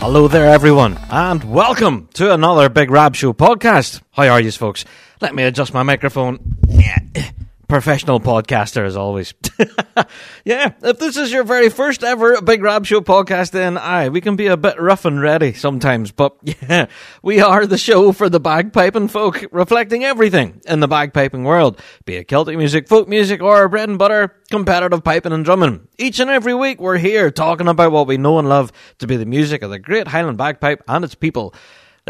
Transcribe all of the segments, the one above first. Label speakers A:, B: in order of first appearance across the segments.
A: Hello there, everyone, and welcome to another Big Rab Show podcast. How are you, folks? Let me adjust my microphone. Professional podcaster, as always. yeah, if this is your very first ever Big Rab Show podcast, then aye, we can be a bit rough and ready sometimes, but yeah, we are the show for the bagpiping folk, reflecting everything in the bagpiping world, be it Celtic music, folk music, or bread and butter, competitive piping and drumming. Each and every week, we're here talking about what we know and love to be the music of the great Highland bagpipe and its people.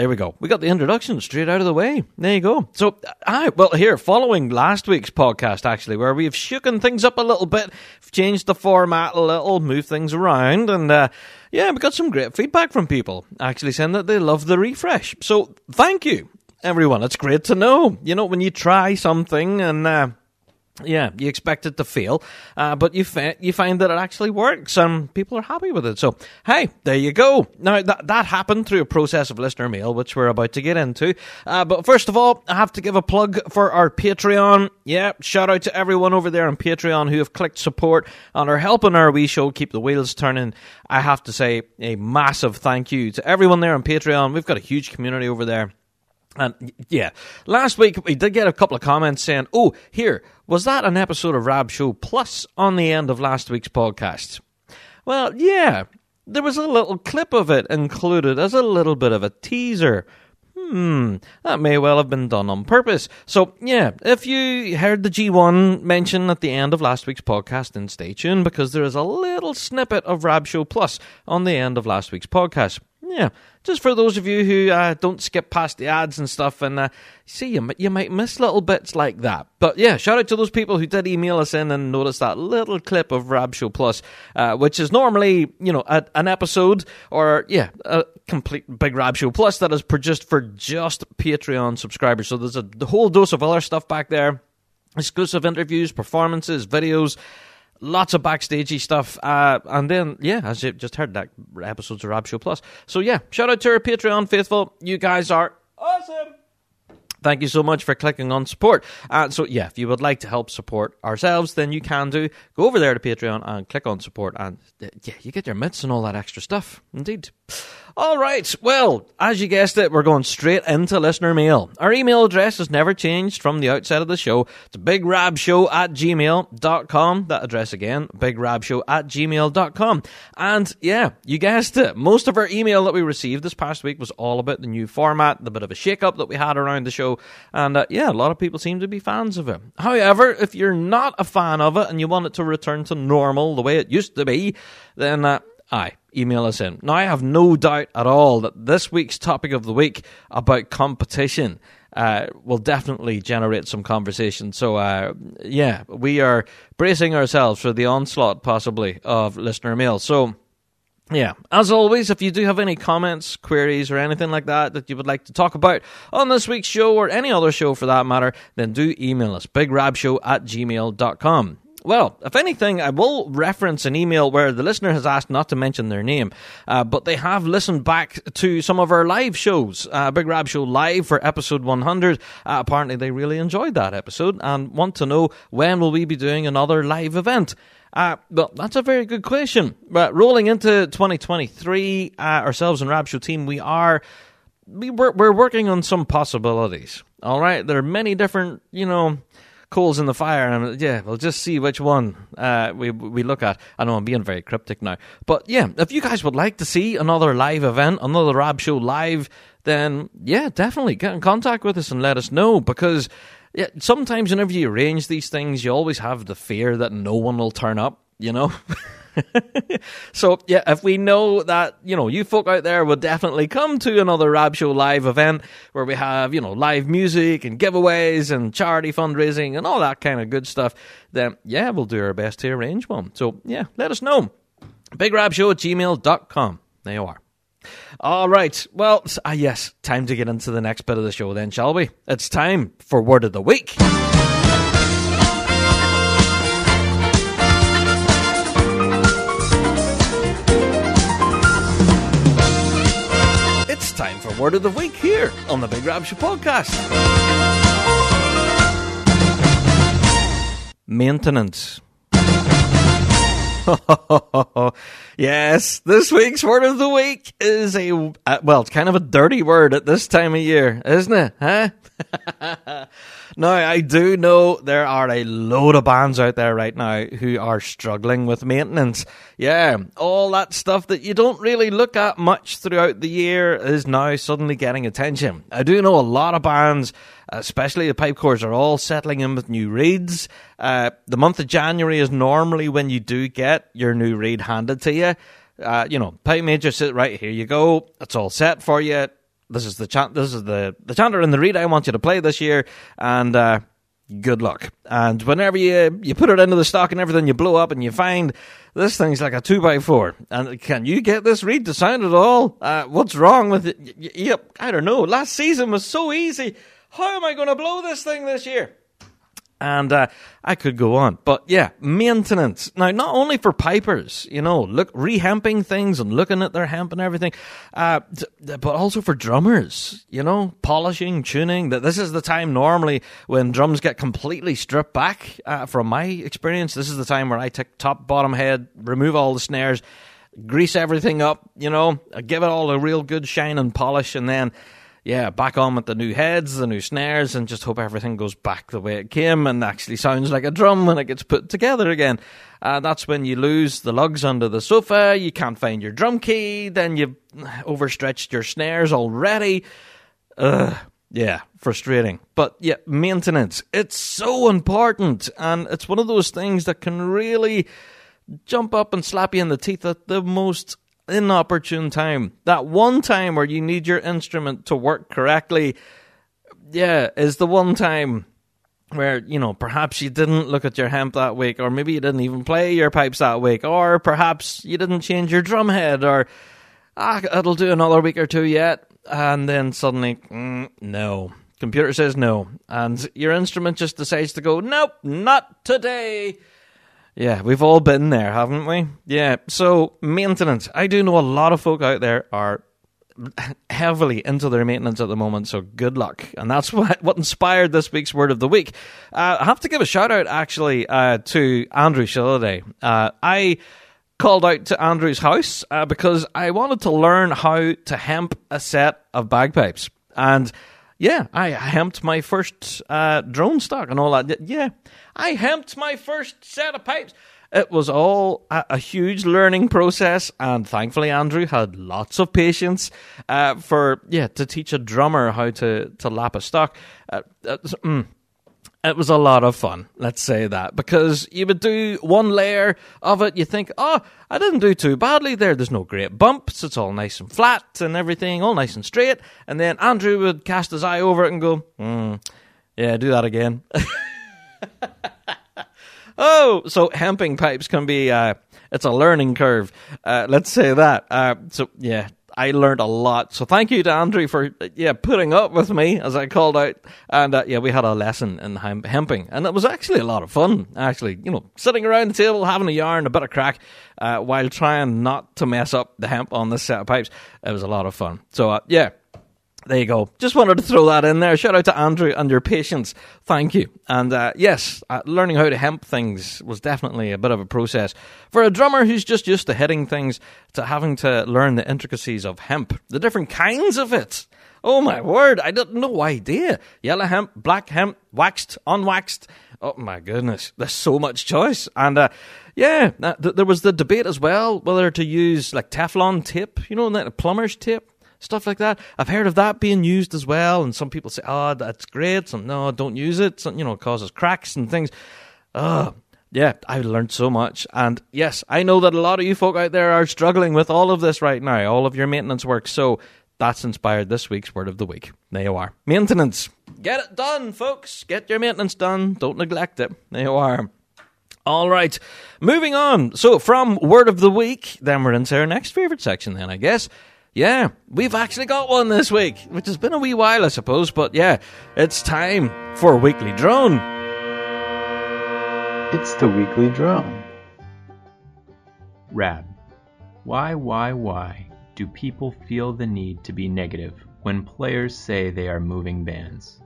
A: There we go. We got the introduction straight out of the way. There you go. So, I well, here, following last week's podcast, actually, where we've shooken things up a little bit, changed the format a little, moved things around, and, uh, yeah, we got some great feedback from people actually saying that they love the refresh. So, thank you, everyone. It's great to know. You know, when you try something and, uh, yeah, you expect it to fail, uh, but you fi- you find that it actually works, and people are happy with it. So, hey, there you go. Now that that happened through a process of listener mail, which we're about to get into. Uh, but first of all, I have to give a plug for our Patreon. Yeah, shout out to everyone over there on Patreon who have clicked support and are helping our wee show keep the wheels turning. I have to say a massive thank you to everyone there on Patreon. We've got a huge community over there. And yeah, last week we did get a couple of comments saying, "Oh, here was that an episode of Rab Show Plus on the end of last week's podcast?" Well, yeah, there was a little clip of it included as a little bit of a teaser. Hmm, that may well have been done on purpose. So, yeah, if you heard the G1 mention at the end of last week's podcast, then stay tuned because there is a little snippet of Rab Show Plus on the end of last week's podcast. Yeah, just for those of you who uh, don't skip past the ads and stuff, and uh, see you you might miss little bits like that. But yeah, shout out to those people who did email us in and notice that little clip of Rab Show Plus, uh, which is normally you know a, an episode or yeah a complete big Rab Show Plus that is produced for just Patreon subscribers. So there's a whole dose of other stuff back there, exclusive interviews, performances, videos lots of backstagey stuff. Uh, and then, yeah, as you just heard, that episodes of Rab Show Plus. So, yeah, shout out to our Patreon faithful. You guys are awesome. Thank you so much for clicking on support. Uh, so, yeah, if you would like to help support ourselves, then you can do. Go over there to Patreon and click on support, and uh, yeah, you get your mitts and all that extra stuff. Indeed. All right. Well, as you guessed it, we're going straight into listener mail. Our email address has never changed from the outset of the show. It's bigrabshow at gmail.com. That address again, bigrabshow at gmail.com. And yeah, you guessed it. Most of our email that we received this past week was all about the new format, the bit of a shake up that we had around the show. And uh, yeah, a lot of people seem to be fans of it. However, if you're not a fan of it and you want it to return to normal the way it used to be, then uh, aye, email us in. Now, I have no doubt at all that this week's topic of the week about competition uh, will definitely generate some conversation. So, uh, yeah, we are bracing ourselves for the onslaught, possibly, of listener mail. So, yeah, as always, if you do have any comments, queries, or anything like that that you would like to talk about on this week's show or any other show for that matter, then do email us bigrabshow at gmail.com. Well, if anything, I will reference an email where the listener has asked not to mention their name, uh, but they have listened back to some of our live shows, uh, Big Rab Show Live for episode 100. Uh, apparently, they really enjoyed that episode and want to know when will we be doing another live event. Uh, well, that's a very good question. But rolling into 2023, uh, ourselves and Rab Show team, we are we, we're, we're working on some possibilities. All right, there are many different, you know coals in the fire, and yeah, we'll just see which one uh, we we look at. I know I'm being very cryptic now, but yeah, if you guys would like to see another live event, another Rab Show live, then yeah, definitely get in contact with us and let us know because. Yeah, sometimes whenever you arrange these things, you always have the fear that no one will turn up, you know? so yeah, if we know that you know you folk out there will definitely come to another Rab Show live event where we have you know live music and giveaways and charity fundraising and all that kind of good stuff, then yeah, we'll do our best to arrange one. So yeah, let us know. BigRabShow at gmail.com. There you are. All right. Well, uh, yes, time to get into the next bit of the show then, shall we? It's time for Word of the Week. Word of the Week here on the Big Show podcast. Maintenance. yes, this week's word of the week is a uh, well, it's kind of a dirty word at this time of year, isn't it? Huh? now, I do know there are a load of bands out there right now who are struggling with maintenance. Yeah, all that stuff that you don't really look at much throughout the year is now suddenly getting attention. I do know a lot of bands especially the pipe corps are all settling in with new reeds. Uh, the month of January is normally when you do get your new reed handed to you. Uh, you know, pipe major sit right here. You go. It's all set for you. This is the chant. This is the the chanter and the reed I want you to play this year, and uh, good luck. And whenever you you put it into the stock and everything, you blow up and you find this thing's like a two by four. And can you get this reed to sound at all? Uh, what's wrong with it? Yep, I don't know. Last season was so easy. How am I going to blow this thing this year? And uh, I could go on. But yeah, maintenance. Now, not only for pipers, you know, look, rehemping things and looking at their hemp and everything, uh, but also for drummers, you know, polishing, tuning. That This is the time normally when drums get completely stripped back. Uh, from my experience, this is the time where I take top, bottom, head, remove all the snares, grease everything up, you know, give it all a real good shine and polish, and then yeah, back on with the new heads, the new snares, and just hope everything goes back the way it came and actually sounds like a drum when it gets put together again. Uh, that's when you lose the lugs under the sofa, you can't find your drum key, then you've overstretched your snares already. Ugh, yeah, frustrating. But yeah, maintenance. It's so important, and it's one of those things that can really jump up and slap you in the teeth at the most inopportune time. That one time where you need your instrument to work correctly, yeah, is the one time where, you know, perhaps you didn't look at your hemp that week, or maybe you didn't even play your pipes that week, or perhaps you didn't change your drum head, or, ah, it'll do another week or two yet, and then suddenly, mm, no. Computer says no, and your instrument just decides to go, nope, not today. Yeah, we've all been there, haven't we? Yeah. So maintenance. I do know a lot of folk out there are heavily into their maintenance at the moment. So good luck. And that's what what inspired this week's word of the week. Uh, I have to give a shout out actually uh, to Andrew Shilliday. Uh, I called out to Andrew's house uh, because I wanted to learn how to hemp a set of bagpipes and. Yeah, I hemped my first uh, drone stock and all that. Yeah, I hemped my first set of pipes. It was all a, a huge learning process, and thankfully Andrew had lots of patience uh, for yeah to teach a drummer how to to lap a stock. Uh, uh, mm, it was a lot of fun, let's say that, because you would do one layer of it, you think, oh, I didn't do too badly there. There's no great bumps. It's all nice and flat and everything, all nice and straight. And then Andrew would cast his eye over it and go, hmm, yeah, do that again. oh, so hemping pipes can be, uh, it's a learning curve. Uh, let's say that. Uh, so, yeah, I learned a lot. So thank you to Andrew for yeah putting up with me as I called out. And uh, yeah, we had a lesson in hemping, and it was actually a lot of fun. Actually, you know, sitting around the table having a yarn, a bit of crack, uh, while trying not to mess up the hemp on this set of pipes. It was a lot of fun. So uh, yeah, there you go. Just wanted to throw that in there. Shout out to Andrew and your patience. Thank you. And uh, yes, uh, learning how to hemp things was definitely a bit of a process. For a drummer who's just used to hitting things, to having to learn the intricacies of hemp, the different kinds of it. Oh my word, I did no idea. Yellow hemp, black hemp, waxed, unwaxed. Oh my goodness, there's so much choice. And uh, yeah, th- there was the debate as well whether to use like Teflon tape, you know, that plumber's tape stuff like that. I've heard of that being used as well, and some people say, "Oh, that's great." Some no, don't use it. Some, you know, causes cracks and things. Oh, yeah, I've learned so much, and yes, I know that a lot of you folk out there are struggling with all of this right now, all of your maintenance work. So that's inspired this week's word of the week. There you are, maintenance. Get it done, folks. Get your maintenance done. Don't neglect it. There you are. All right, moving on. So from word of the week, then we're into our next favorite section. Then I guess Yeah, we've actually got one this week, which has been a wee while, I suppose, but yeah, it's time for Weekly Drone.
B: It's the Weekly Drone.
C: Rab. Why, why, why do people feel the need to be negative when players say they are moving bands?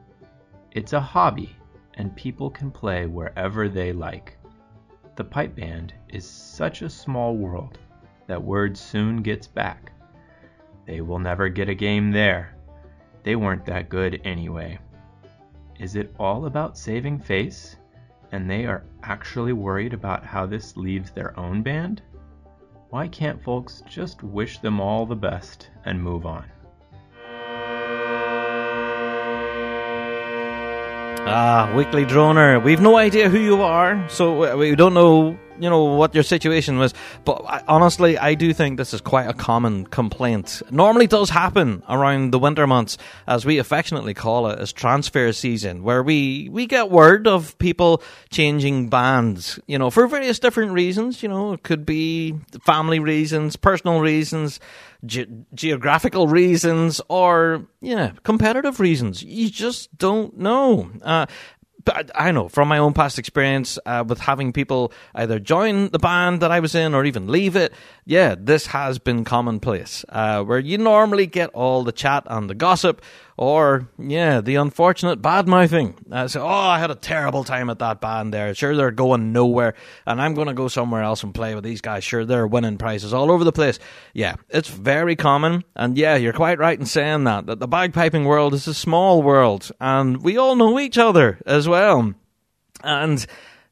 C: It's a hobby, and people can play wherever they like. The pipe band is such a small world that word soon gets back. They will never get a game there. They weren't that good anyway. Is it all about saving face? And they are actually worried about how this leaves their own band? Why can't folks just wish them all the best and move on?
A: Ah, Weekly Droner. We've no idea who you are, so we don't know you know what your situation was. But I, honestly i do think this is quite a common complaint. Normally does happen around the winter months as we affectionately call it as transfer season where we we get word of people changing bands you know for various different reasons. You know it could be family reasons personal reasons ge- geographical reasons or yeah competitive reasons. You just don't know. Uh, but I know from my own past experience uh, with having people either join the band that I was in or even leave it. Yeah, this has been commonplace uh, where you normally get all the chat and the gossip or, yeah, the unfortunate bad mouthing. Uh, so, oh, I had a terrible time at that band there. Sure, they're going nowhere, and I'm going to go somewhere else and play with these guys. Sure, they're winning prizes all over the place. Yeah, it's very common. And yeah, you're quite right in saying that, that the bagpiping world is a small world, and we all know each other as well. And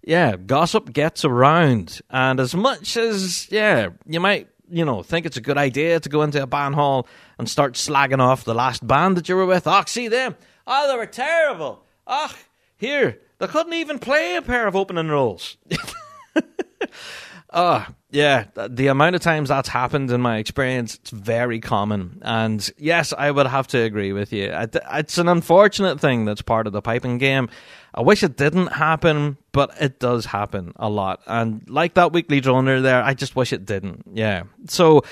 A: yeah, gossip gets around. And as much as, yeah, you might you know, think it's a good idea to go into a band hall and start slagging off the last band that you were with. Oh, see them. Oh, they were terrible. Oh, here, they couldn't even play a pair of opening rolls. oh, yeah, the amount of times that's happened in my experience, it's very common. And yes, I would have to agree with you. It's an unfortunate thing that's part of the piping game. I wish it didn't happen, but it does happen a lot. And like that weekly droner there, I just wish it didn't. Yeah. So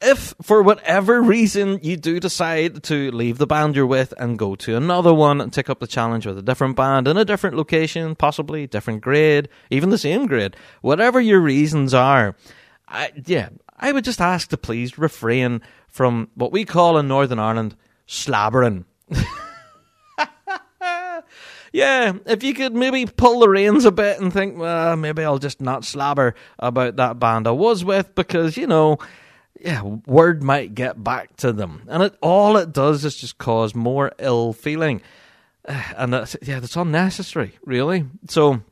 A: if for whatever reason you do decide to leave the band you're with and go to another one and take up the challenge with a different band in a different location, possibly different grade, even the same grade, whatever your reasons are, I, yeah, I would just ask to please refrain from what we call in Northern Ireland slabbering. yeah, if you could maybe pull the reins a bit and think, well, maybe I'll just not slabber about that band I was with because, you know, yeah, word might get back to them. And it all it does is just cause more ill feeling. And that's, yeah, that's unnecessary, really. So,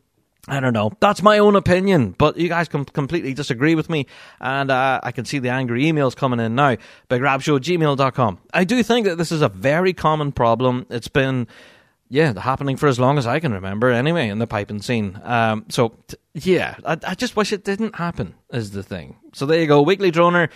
A: I don't know. That's my own opinion, but you guys can completely disagree with me, and uh, I can see the angry emails coming in now. BigRabShow@gmail.com. I do think that this is a very common problem. It's been yeah, happening for as long as I can remember, anyway, in the piping scene. Um, so, t- yeah, I, I just wish it didn't happen, is the thing. So, there you go. Weekly Droner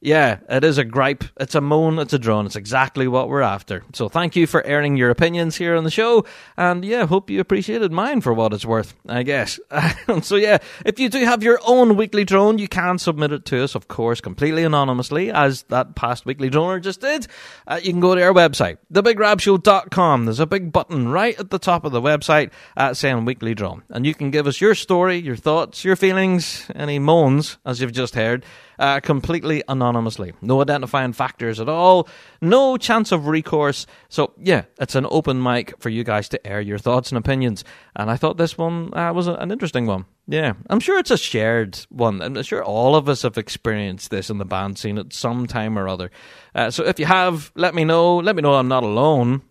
A: yeah, it is a gripe. It's a moan. It's a drone. It's exactly what we're after. So thank you for airing your opinions here on the show. And yeah, hope you appreciated mine for what it's worth, I guess. so yeah, if you do have your own weekly drone, you can submit it to us, of course, completely anonymously, as that past weekly droner just did. Uh, you can go to our website, thebigrabshow.com. There's a big button right at the top of the website uh, saying weekly drone. And you can give us your story, your thoughts, your feelings, any moans, as you've just heard uh, completely anonymously. No identifying factors at all, no chance of recourse. So, yeah, it's an open mic for you guys to air your thoughts and opinions. And I thought this one uh, was an interesting one. Yeah, I'm sure it's a shared one. I'm sure all of us have experienced this in the band scene at some time or other. Uh, so if you have, let me know. Let me know I'm not alone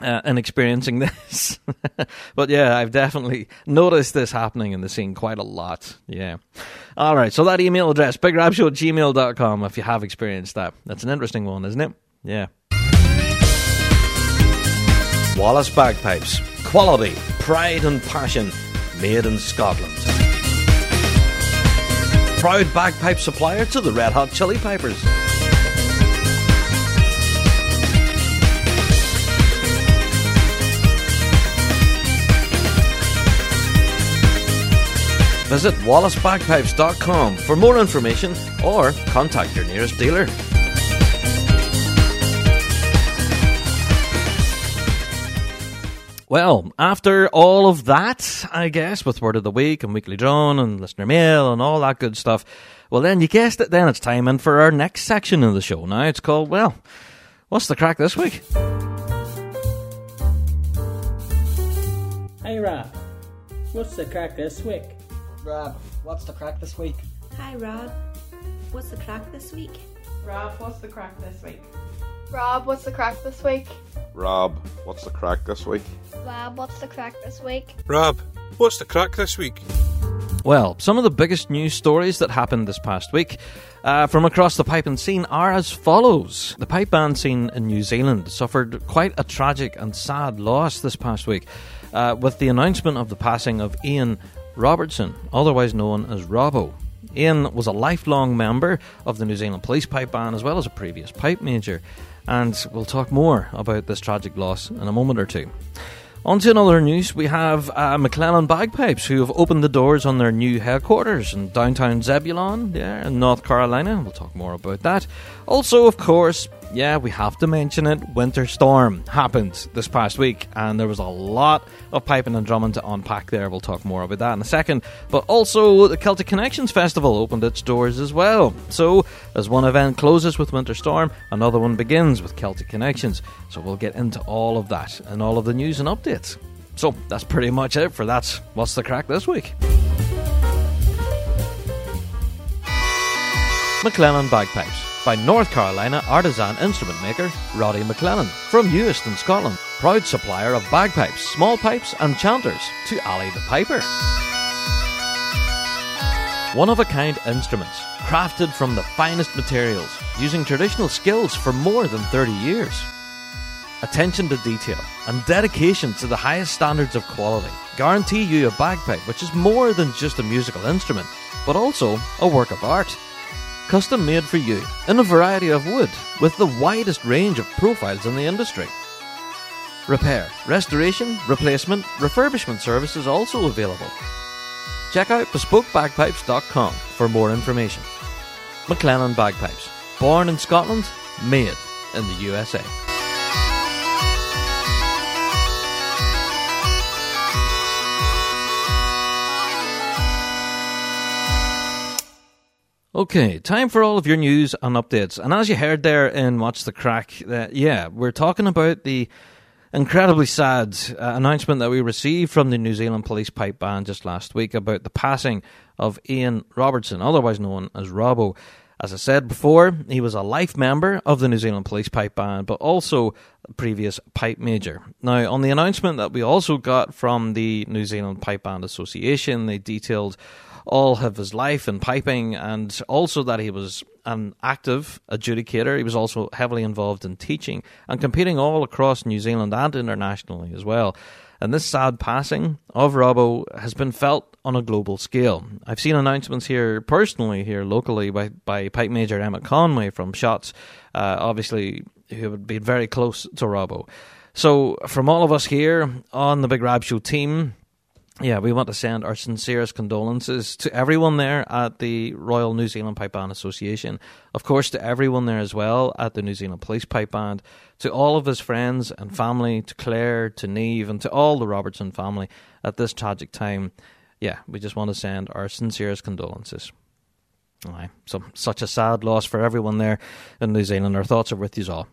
A: uh, and experiencing this. but yeah, I've definitely noticed this happening in the scene quite a lot. Yeah. All right. So that email address, bigrabshow at gmail.com, if you have experienced that. That's an interesting one, isn't it? Yeah. Wallace Bagpipes. Quality, pride, and passion made in Scotland. Proud bagpipe supplier to the Red Hot Chili Pipers. Visit wallacebagpipes.com for more information or contact your nearest dealer. Well, after all of that, I guess, with Word of the Week and Weekly Drone and Listener Mail and all that good stuff, well, then you guessed it, then it's time in for our next section of the show now. It's called, well, what's the crack this week?
D: Hey, Rob, what's the crack this week?
E: Rob, what's the crack this week?
F: Hi Rob, what's the crack this week?
G: Rob, what's the crack this week?
H: Rob, what's the crack this week?
I: Rob, what's the crack this week?
H: Rob, what's the crack this week?
J: Rob, what's the crack this week?
A: Well, some of the biggest news stories that happened this past week uh, from across the pipe and scene are as follows. The pipe band scene in New Zealand suffered quite a tragic and sad loss this past week uh, with the announcement of the passing of Ian Robertson, otherwise known as Robbo. Ian was a lifelong member of the New Zealand Police Pipe Band as well as a previous pipe major, and we'll talk more about this tragic loss in a moment or two. On to another news, we have uh, McClellan Bagpipes, who have opened the doors on their new headquarters in downtown Zebulon, yeah, in North Carolina. We'll talk more about that. Also, of course, yeah, we have to mention it. Winter Storm happened this past week, and there was a lot of piping and drumming to unpack there. We'll talk more about that in a second. But also, the Celtic Connections Festival opened its doors as well. So, as one event closes with Winter Storm, another one begins with Celtic Connections. So, we'll get into all of that and all of the news and updates. So, that's pretty much it for that's what's the crack this week. McClellan Bagpipes by North Carolina artisan instrument maker Roddy McClellan from Euston, Scotland, proud supplier of bagpipes, small pipes, and chanters to Ali the Piper. One of a kind instruments, crafted from the finest materials, using traditional skills for more than 30 years. Attention to detail and dedication to the highest standards of quality guarantee you a bagpipe which is more than just a musical instrument, but also a work of art custom made for you in a variety of wood with the widest range of profiles in the industry. Repair, restoration, replacement, refurbishment services also available. Check out bespokebagpipes.com for more information. McClellan Bagpipes, born in Scotland, made in the USA. Okay, time for all of your news and updates. And as you heard there in What's the Crack, uh, yeah, we're talking about the incredibly sad uh, announcement that we received from the New Zealand Police Pipe Band just last week about the passing of Ian Robertson, otherwise known as Robbo. As I said before, he was a life member of the New Zealand Police Pipe Band, but also a previous pipe major. Now, on the announcement that we also got from the New Zealand Pipe Band Association, they detailed all of his life in piping, and also that he was an active adjudicator. He was also heavily involved in teaching and competing all across New Zealand and internationally as well. And this sad passing of Robbo has been felt on a global scale. I've seen announcements here personally, here locally, by, by Pipe Major Emmett Conway from Shotts, uh, obviously, who would be very close to Robbo. So, from all of us here on the Big Rab Show team, yeah, we want to send our sincerest condolences to everyone there at the Royal New Zealand Pipe Band Association. Of course, to everyone there as well at the New Zealand Police Pipe Band, to all of his friends and family, to Claire, to Neve, and to all the Robertson family at this tragic time. Yeah, we just want to send our sincerest condolences. Aye, so such a sad loss for everyone there in New Zealand. Our thoughts are with you all.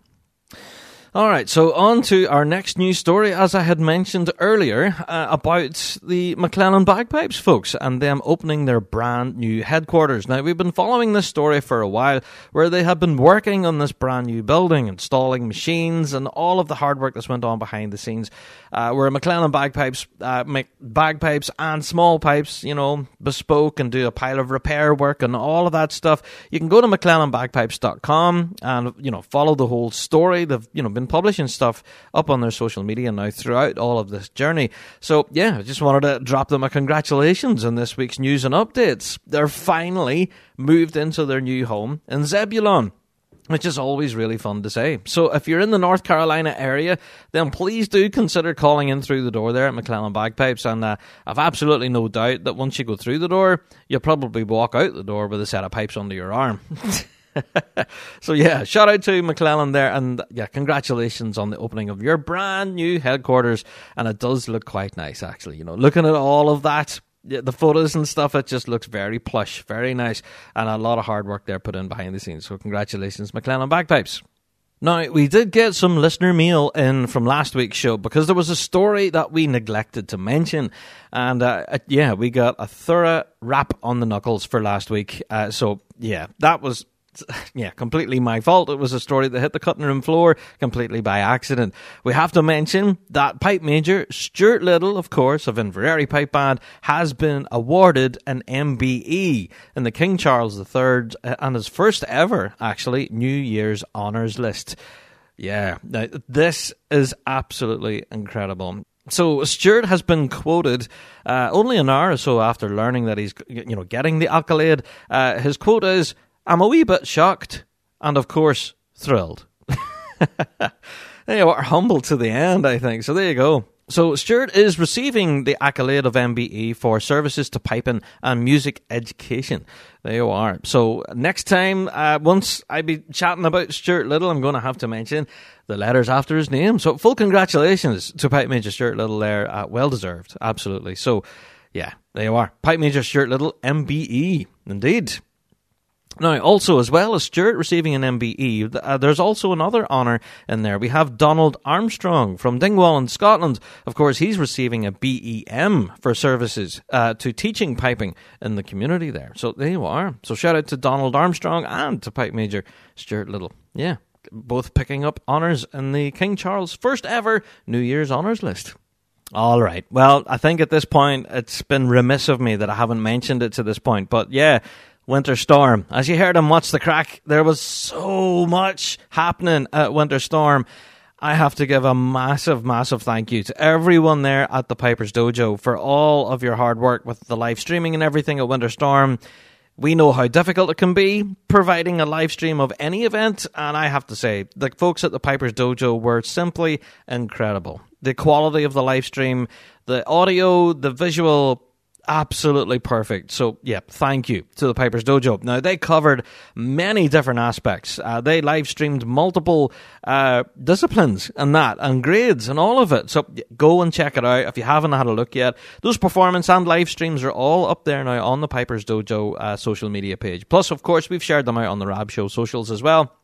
A: All right, so on to our next news story, as I had mentioned earlier, uh, about the McClellan Bagpipes folks and them opening their brand new headquarters. Now, we've been following this story for a while, where they have been working on this brand new building, installing machines, and all of the hard work that's went on behind the scenes. Uh, where McClellan Bagpipes uh, make bagpipes and small pipes, you know, bespoke and do a pile of repair work and all of that stuff. You can go to McClellanBagpipes.com and you know follow the whole story. They've you know been publishing stuff up on their social media now throughout all of this journey. So yeah, I just wanted to drop them a congratulations on this week's news and updates. They're finally moved into their new home in Zebulon which is always really fun to say. So if you're in the North Carolina area, then please do consider calling in through the door there at McClellan Bagpipes. And uh, I've absolutely no doubt that once you go through the door, you'll probably walk out the door with a set of pipes under your arm. so yeah, shout out to McClellan there, and yeah, congratulations on the opening of your brand new headquarters. And it does look quite nice, actually. You know, looking at all of that, the photos and stuff, it just looks very plush, very nice, and a lot of hard work there put in behind the scenes. So congratulations, McClellan Bagpipes. Now, we did get some listener mail in from last week's show because there was a story that we neglected to mention. And uh, yeah, we got a thorough rap on the knuckles for last week. Uh, so, yeah, that was yeah, completely my fault. It was a story that hit the cutting room floor completely by accident. We have to mention that pipe major Stuart Little, of course, of Inveraray Pipe Band, has been awarded an MBE in the King Charles III uh, and his first ever, actually, New Year's honours list. Yeah, now, this is absolutely incredible. So Stuart has been quoted uh, only an hour or so after learning that he's, you know, getting the accolade. Uh, his quote is, I'm a wee bit shocked and, of course, thrilled. they are humble to the end, I think. So there you go. So Stuart is receiving the accolade of MBE for services to piping and music education. There you are. So next time, uh, once I be chatting about Stuart Little, I'm going to have to mention the letters after his name. So full congratulations to Pipe Major Stuart Little there. Uh, well deserved. Absolutely. So yeah, there you are. Pipe Major Stuart Little, MBE. Indeed. Now, also, as well as Stuart receiving an MBE, uh, there's also another honour in there. We have Donald Armstrong from Dingwall in Scotland. Of course, he's receiving a BEM for services uh, to teaching piping in the community there. So there you are. So shout out to Donald Armstrong and to Pipe Major Stuart Little. Yeah, both picking up honours in the King Charles' first ever New Year's honours list. All right. Well, I think at this point it's been remiss of me that I haven't mentioned it to this point. But yeah, Winter Storm. As you heard him watch the crack, there was so much happening at Winter Storm. I have to give a massive, massive thank you to everyone there at the Piper's Dojo for all of your hard work with the live streaming and everything at Winter Storm. We know how difficult it can be providing a live stream of any event, and I have to say, the folks at the Piper's Dojo were simply incredible. The quality of the live stream, the audio, the visual absolutely perfect. So, yeah, thank you to the Piper's Dojo. Now, they covered many different aspects. Uh, they live streamed multiple uh, disciplines and that, and grades and all of it. So, go and check it out if you haven't had a look yet. Those performance and live streams are all up there now on the Piper's Dojo uh, social media page. Plus, of course, we've shared them out on the Rab Show socials as well.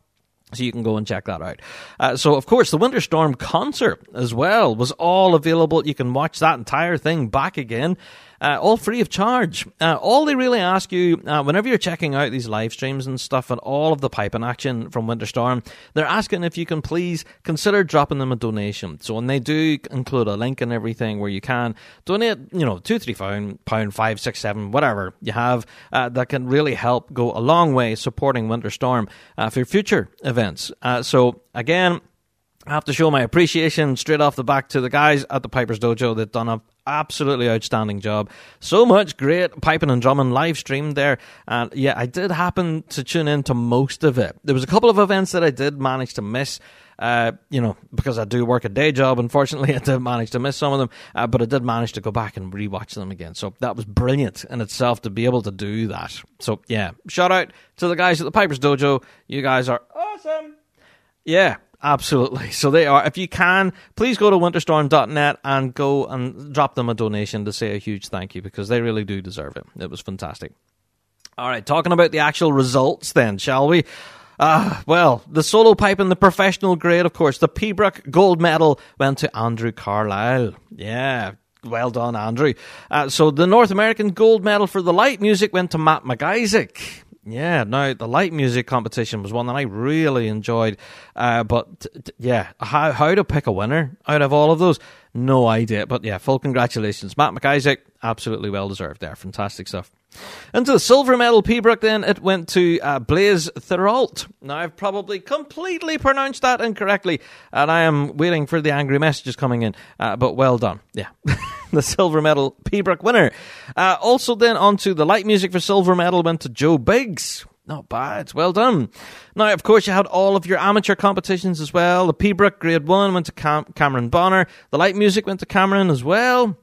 A: So you can go and check that out. Uh, so, of course, the Winter Storm concert as well was all available. You can watch that entire thing back again uh, all free of charge. Uh, all they really ask you, uh, whenever you're checking out these live streams and stuff and all of the piping action from Winter Storm, they're asking if you can please consider dropping them a donation. So when they do include a link and everything where you can donate, you know, two, three pound, pound, five, six, seven, whatever you have, uh, that can really help go a long way supporting Winter Storm uh, for future events. Uh, so again, I have to show my appreciation straight off the back to the guys at the Piper's Dojo. They've done an absolutely outstanding job. So much great piping and drumming live streamed there. And yeah, I did happen to tune in to most of it. There was a couple of events that I did manage to miss. Uh, you know, because I do work a day job, unfortunately, I did manage to miss some of them, uh, but I did manage to go back and rewatch them again. So that was brilliant in itself to be able to do that. So yeah, shout out to the guys at the Piper's Dojo. You guys are awesome. Yeah, Absolutely. So they are. If you can, please go to winterstorm.net and go and drop them a donation to say a huge thank you because they really do deserve it. It was fantastic. All right, talking about the actual results then, shall we? Uh, well, the solo pipe in the professional grade, of course, the Pibroch gold medal went to Andrew Carlisle. Yeah, well done, Andrew. Uh, so the North American gold medal for the light music went to Matt McIsaac. Yeah, no, the light music competition was one that I really enjoyed. Uh, but t- t- yeah, how how to pick a winner out of all of those, no idea. But yeah, full congratulations, Matt McIsaac, absolutely well deserved there. Fantastic stuff. Into the silver medal Pibroch, then it went to uh, Blaise. Now I've probably completely pronounced that incorrectly, and I am waiting for the angry messages coming in. Uh, but well done, yeah. the silver medal Pibroch winner. Uh, also, then onto the light music for silver medal went to Joe Biggs. Not bad. Well done. Now, of course, you had all of your amateur competitions as well. The Pibroch Grade 1 went to Cam- Cameron Bonner. The light music went to Cameron as well.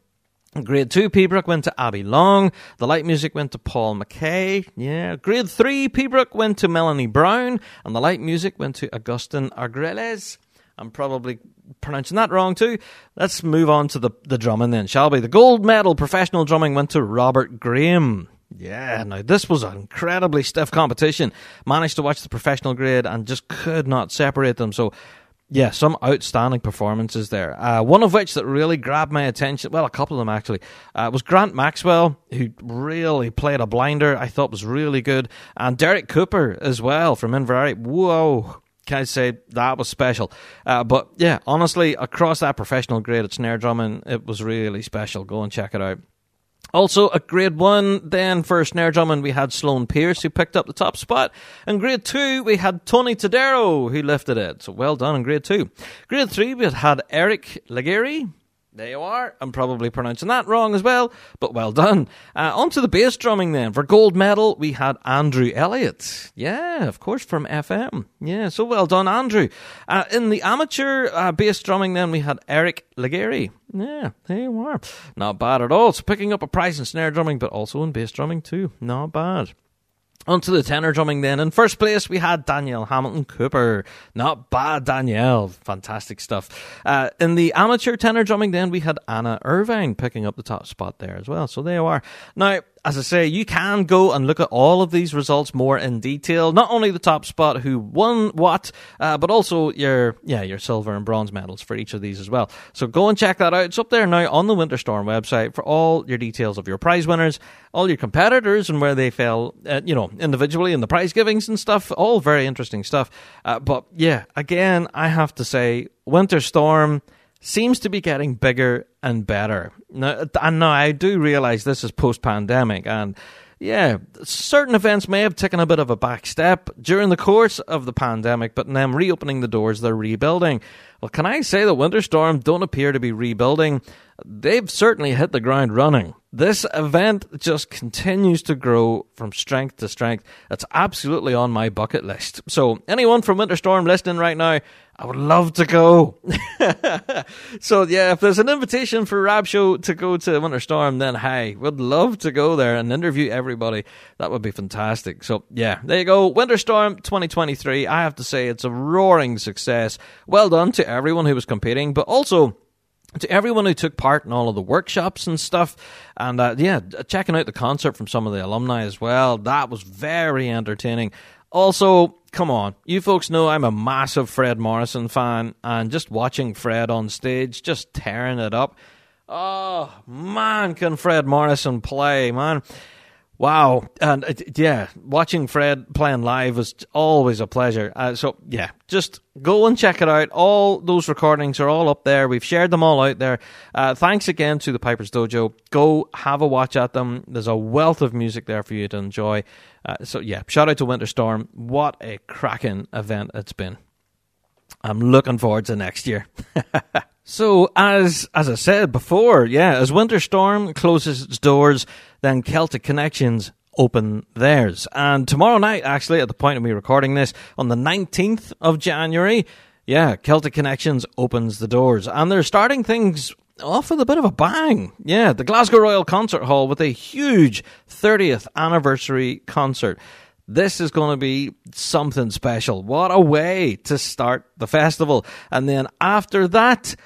A: Grade 2 Pibroch went to Abby Long. The light music went to Paul McKay. Yeah. Grade 3 Pibroch went to Melanie Brown. And the light music went to Augustin Argreles. I'm probably pronouncing that wrong too. Let's move on to the, the drumming then, shall we? The gold medal professional drumming went to Robert Graham. Yeah, now this was an incredibly stiff competition. Managed to watch the professional grade and just could not separate them. So yeah, some outstanding performances there. Uh, one of which that really grabbed my attention, well, a couple of them actually, uh, was Grant Maxwell, who really played a blinder. I thought was really good, and Derek Cooper as well from Inveraray. Whoa, can I say that was special? Uh, but yeah, honestly, across that professional grade at snare drumming, it was really special. Go and check it out. Also, at grade one, then for snare drumming, we had Sloan Pierce who picked up the top spot. And grade two, we had Tony Tadero who lifted it. So well done in grade two. Grade three, we had Eric Legeri there you are. I'm probably pronouncing that wrong as well, but well done. Uh, on to the bass drumming then. For gold medal, we had Andrew Elliott. Yeah, of course, from FM. Yeah, so well done, Andrew. Uh, in the amateur uh, bass drumming then, we had Eric Legeri. Yeah, there you are. Not bad at all. So picking up a prize in snare drumming, but also in bass drumming too. Not bad. Onto the tenor drumming then. In first place, we had Danielle Hamilton Cooper. Not bad, Danielle. Fantastic stuff. Uh, in the amateur tenor drumming then, we had Anna Irvine picking up the top spot there as well. So there you are. Now, as I say, you can go and look at all of these results more in detail. Not only the top spot who won what, uh, but also your yeah your silver and bronze medals for each of these as well. So go and check that out. It's up there now on the Winterstorm website for all your details of your prize winners, all your competitors, and where they fell, uh, you know, individually in the prize givings and stuff. All very interesting stuff. Uh, but yeah, again, I have to say, Winterstorm seems to be getting bigger and better. Now, and now I do realize this is post pandemic, and yeah, certain events may have taken a bit of a back step during the course of the pandemic, but then reopening the doors, they're rebuilding. Well, can I say that Winterstorm don't appear to be rebuilding? They've certainly hit the ground running. This event just continues to grow from strength to strength. It's absolutely on my bucket list. So, anyone from Winterstorm listening right now, I would love to go. so, yeah, if there's an invitation for Rab Show to go to Winter Storm, then hey, would love to go there and interview everybody. That would be fantastic. So, yeah, there you go. Winter Storm 2023. I have to say, it's a roaring success. Well done to everyone who was competing, but also to everyone who took part in all of the workshops and stuff, and uh, yeah, checking out the concert from some of the alumni as well. That was very entertaining. Also, come on, you folks know I'm a massive Fred Morrison fan, and just watching Fred on stage, just tearing it up. Oh man, can Fred Morrison play, man? Wow, and uh, yeah, watching Fred playing live was always a pleasure. Uh, so yeah, just go and check it out. All those recordings are all up there. We've shared them all out there. Uh, thanks again to the Piper's Dojo. Go have a watch at them. There's a wealth of music there for you to enjoy. Uh, so yeah, shout out to Winterstorm. What a cracking event it's been. I'm looking forward to next year. So as as I said before, yeah, as Winterstorm closes its doors, then Celtic Connections open theirs. And tomorrow night, actually, at the point of me recording this, on the 19th of January, yeah, Celtic Connections opens the doors. And they're starting things off with a bit of a bang. Yeah, the Glasgow Royal Concert Hall with a huge 30th anniversary concert. This is going to be something special. What a way to start the festival. And then after that,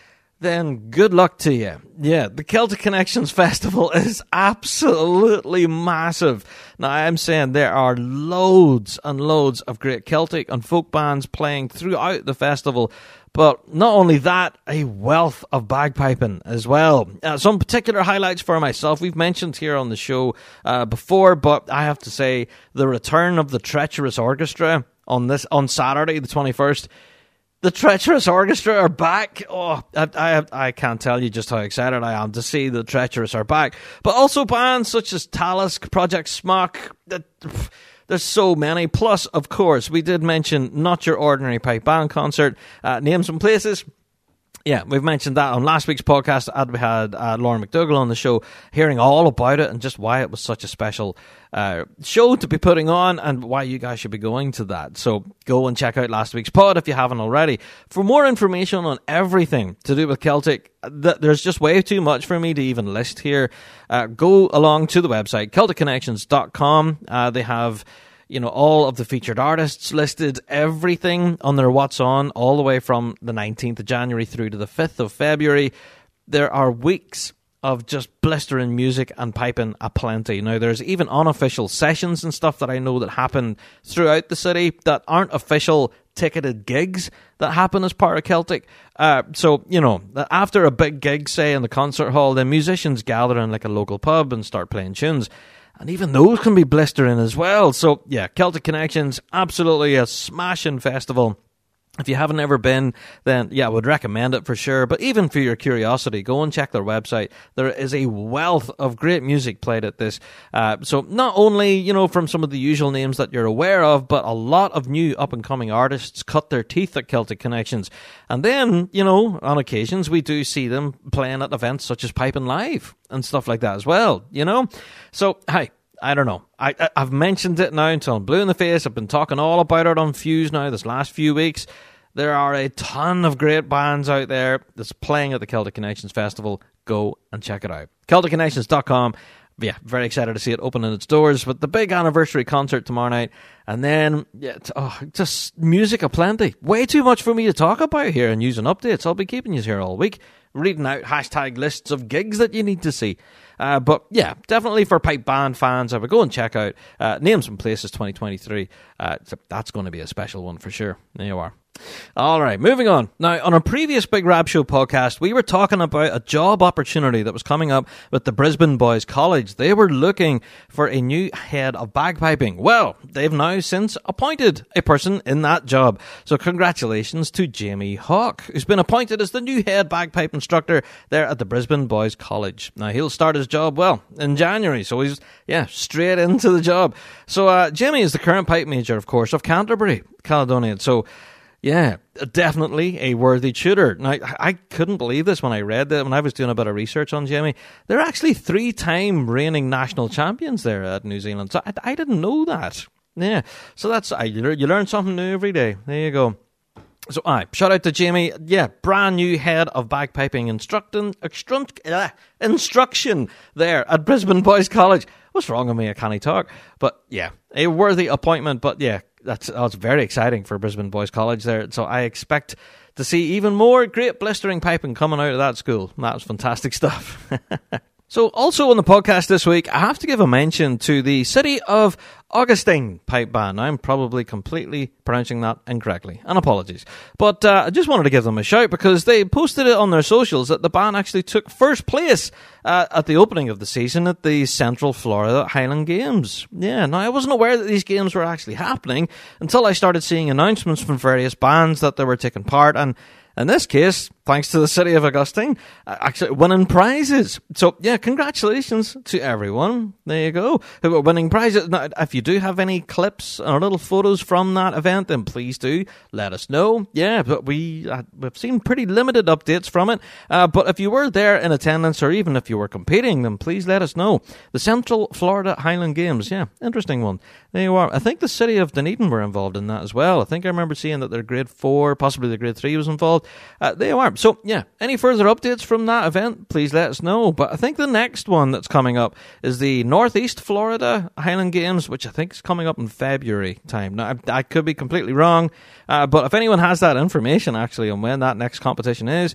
A: then good luck to you. Yeah, the Celtic Connections Festival is absolutely massive. Now, I'm saying there are loads and loads of great Celtic and folk bands playing throughout the festival, but not only that, a wealth of bagpiping as well. Uh, some particular highlights for myself we've mentioned here on the show uh, before, but I have to say the return of the Treacherous Orchestra on this on Saturday, the 21st the Treacherous Orchestra are back. Oh, I, I, I can't tell you just how excited I am to see the Treacherous are back. But also bands such as Talisk, Project Smok. There's so many. Plus, of course, we did mention Not Your Ordinary Pipe Band concert. Uh, name some places. Yeah, we've mentioned that on last week's podcast. We had uh, Lauren McDougall on the show, hearing all about it and just why it was such a special uh, show to be putting on and why you guys should be going to that. So go and check out last week's pod if you haven't already. For more information on everything to do with Celtic, th- there's just way too much for me to even list here. Uh, go along to the website, CelticConnections.com. Uh, they have you know, all of the featured artists listed, everything on their What's On, all the way from the 19th of January through to the 5th of February. There are weeks of just blistering music and piping aplenty. Now, there's even unofficial sessions and stuff that I know that happen throughout the city that aren't official ticketed gigs that happen as part of Celtic. Uh, so, you know, after a big gig, say in the concert hall, then musicians gather in like a local pub and start playing tunes and even those can be blistering as well. So yeah, Celtic Connections, absolutely a smashing festival. If you haven't ever been, then yeah, I would recommend it for sure. But even for your curiosity, go and check their website. There is a wealth of great music played at this. Uh, so not only, you know, from some of the usual names that you're aware of, but a lot of new up and coming artists cut their teeth at Celtic Connections. And then, you know, on occasions we do see them playing at events such as Piping Live and stuff like that as well, you know? So, hi. I don't know. I, I have mentioned it now until I'm blue in the face. I've been talking all about it on Fuse now this last few weeks. There are a ton of great bands out there that's playing at the Celtic Connections Festival. Go and check it out. CelticConnections.com. Yeah, very excited to see it opening its doors with the big anniversary concert tomorrow night. And then, yeah, oh, just music aplenty. Way too much for me to talk about here and using updates. I'll be keeping you here all week, reading out hashtag lists of gigs that you need to see. Uh, but yeah, definitely for pipe band fans, I would go and check out uh, Names and Places 2023. Uh, that's going to be a special one for sure. There you are. All right, moving on. Now, on a previous Big Rab Show podcast, we were talking about a job opportunity that was coming up with the Brisbane Boys College. They were looking for a new head of bagpiping. Well, they've now since appointed a person in that job. So, congratulations to Jamie Hawk, who's been appointed as the new head bagpipe instructor there at the Brisbane Boys College. Now, he'll start his job, well, in January. So, he's, yeah, straight into the job. So, uh, Jamie is the current pipe major, of course, of Canterbury, Caledonian. So, yeah, definitely a worthy tutor. Now, I couldn't believe this when I read that when I was doing a bit of research on Jamie. They're actually three-time reigning national champions there at New Zealand. So I, I didn't know that. Yeah, so that's I, you learn something new every day. There you go. So, I shout out to Jamie. Yeah, brand new head of bagpiping instructing, uh, instruction there at Brisbane Boys College. What's wrong with me? I can't talk. But yeah, a worthy appointment. But yeah, that's oh, that's very exciting for Brisbane Boys College there. So I expect to see even more great blistering piping coming out of that school. That's fantastic stuff. So, also on the podcast this week, I have to give a mention to the city of Augustine pipe band. I'm probably completely pronouncing that incorrectly, and apologies. But uh, I just wanted to give them a shout because they posted it on their socials that the band actually took first place uh, at the opening of the season at the Central Florida Highland Games. Yeah, now I wasn't aware that these games were actually happening until I started seeing announcements from various bands that they were taking part, and in this case, thanks to the city of Augustine, uh, actually winning prizes. So yeah, congratulations to everyone. There you go. Who are winning prizes. Now, if you do have any clips or little photos from that event, then please do let us know. Yeah, but we uh, we've seen pretty limited updates from it. Uh, but if you were there in attendance, or even if you were competing, then please let us know. The Central Florida Highland Games. Yeah, interesting one. There you are. I think the city of Dunedin were involved in that as well. I think I remember seeing that their grade four, possibly the grade three was involved. Uh, there you are. So, yeah, any further updates from that event, please let us know. But I think the next one that's coming up is the Northeast Florida Highland Games, which I think is coming up in February time. Now, I, I could be completely wrong, uh, but if anyone has that information actually on when that next competition is,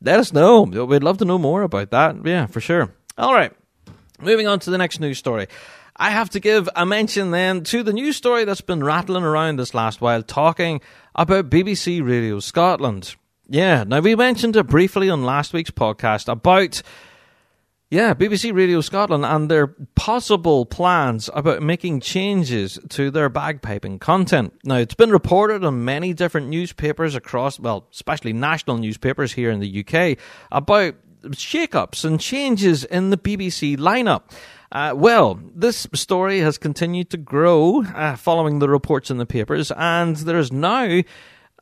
A: let us know. We'd love to know more about that. Yeah, for sure. All right. Moving on to the next news story. I have to give a mention then to the news story that's been rattling around this last while, talking about BBC Radio Scotland. Yeah, now we mentioned it briefly on last week's podcast about yeah, BBC Radio Scotland and their possible plans about making changes to their bagpiping content. Now, it's been reported on many different newspapers across, well, especially national newspapers here in the UK, about shake-ups and changes in the BBC lineup. Uh, well, this story has continued to grow uh, following the reports in the papers, and there is now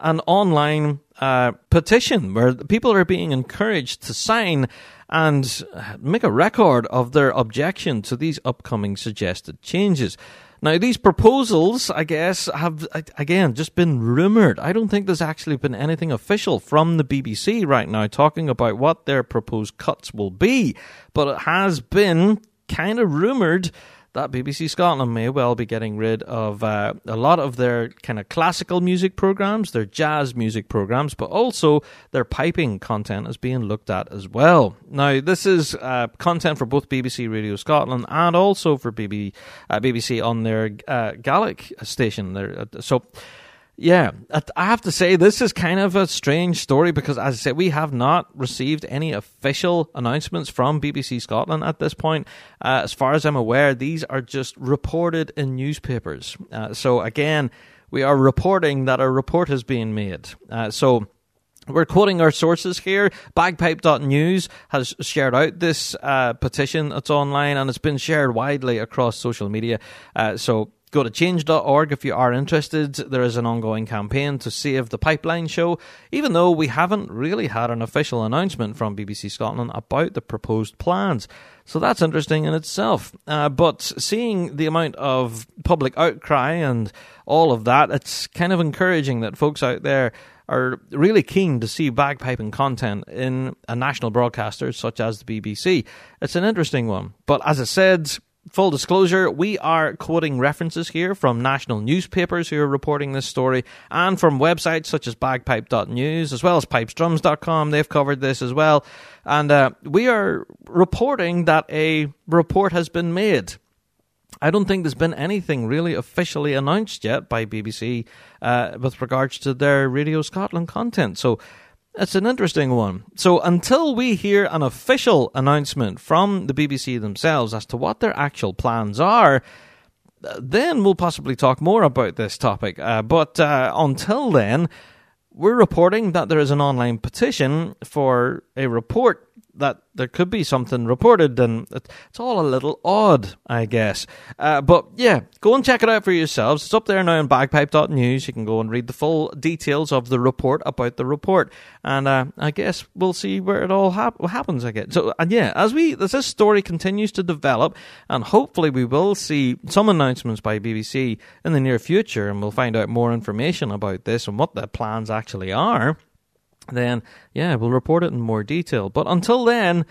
A: an online uh, petition where people are being encouraged to sign and make a record of their objection to these upcoming suggested changes. Now, these proposals, I guess, have again just been rumoured. I don't think there's actually been anything official from the BBC right now talking about what their proposed cuts will be, but it has been kind of rumoured that BBC Scotland may well be getting rid of uh, a lot of their kind of classical music programs, their jazz music programs, but also their piping content is being looked at as well. Now, this is uh, content for both BBC Radio Scotland and also for BB, uh, BBC on their uh, Gaelic station. There, uh, so yeah, I have to say this is kind of a strange story because, as I said, we have not received any official announcements from BBC Scotland at this point. Uh, as far as I'm aware, these are just reported in newspapers. Uh, so again, we are reporting that a report has been made. Uh, so. We're quoting our sources here. Bagpipe.news has shared out this uh, petition. It's online and it's been shared widely across social media. Uh, so Go to change.org if you are interested. There is an ongoing campaign to save the Pipeline show, even though we haven't really had an official announcement from BBC Scotland about the proposed plans. So that's interesting in itself. Uh, but seeing the amount of public outcry and all of that, it's kind of encouraging that folks out there are really keen to see bagpiping content in a national broadcaster such as the BBC. It's an interesting one. But as I said, full disclosure, we are quoting references here from national newspapers who are reporting this story and from websites such as bagpipe.news as well as pipesdrums.com. They've covered this as well. And uh, we are reporting that a report has been made. I don't think there's been anything really officially announced yet by BBC uh, with regards to their Radio Scotland content. So it's an interesting one. So, until we hear an official announcement from the BBC themselves as to what their actual plans are, then we'll possibly talk more about this topic. Uh, but uh, until then, we're reporting that there is an online petition for a report that there could be something reported, and it's all a little odd, I guess. Uh, but yeah, go and check it out for yourselves. It's up there now on bagpipe.news. You can go and read the full details of the report about the report, and uh, I guess we'll see where it all hap- happens. I guess so. And yeah, as we as this story continues to develop, and hopefully we will see some announcements by BBC in the near future, and we'll find out more information about this and what the plans actually are then yeah, we'll report it in more detail. But until then,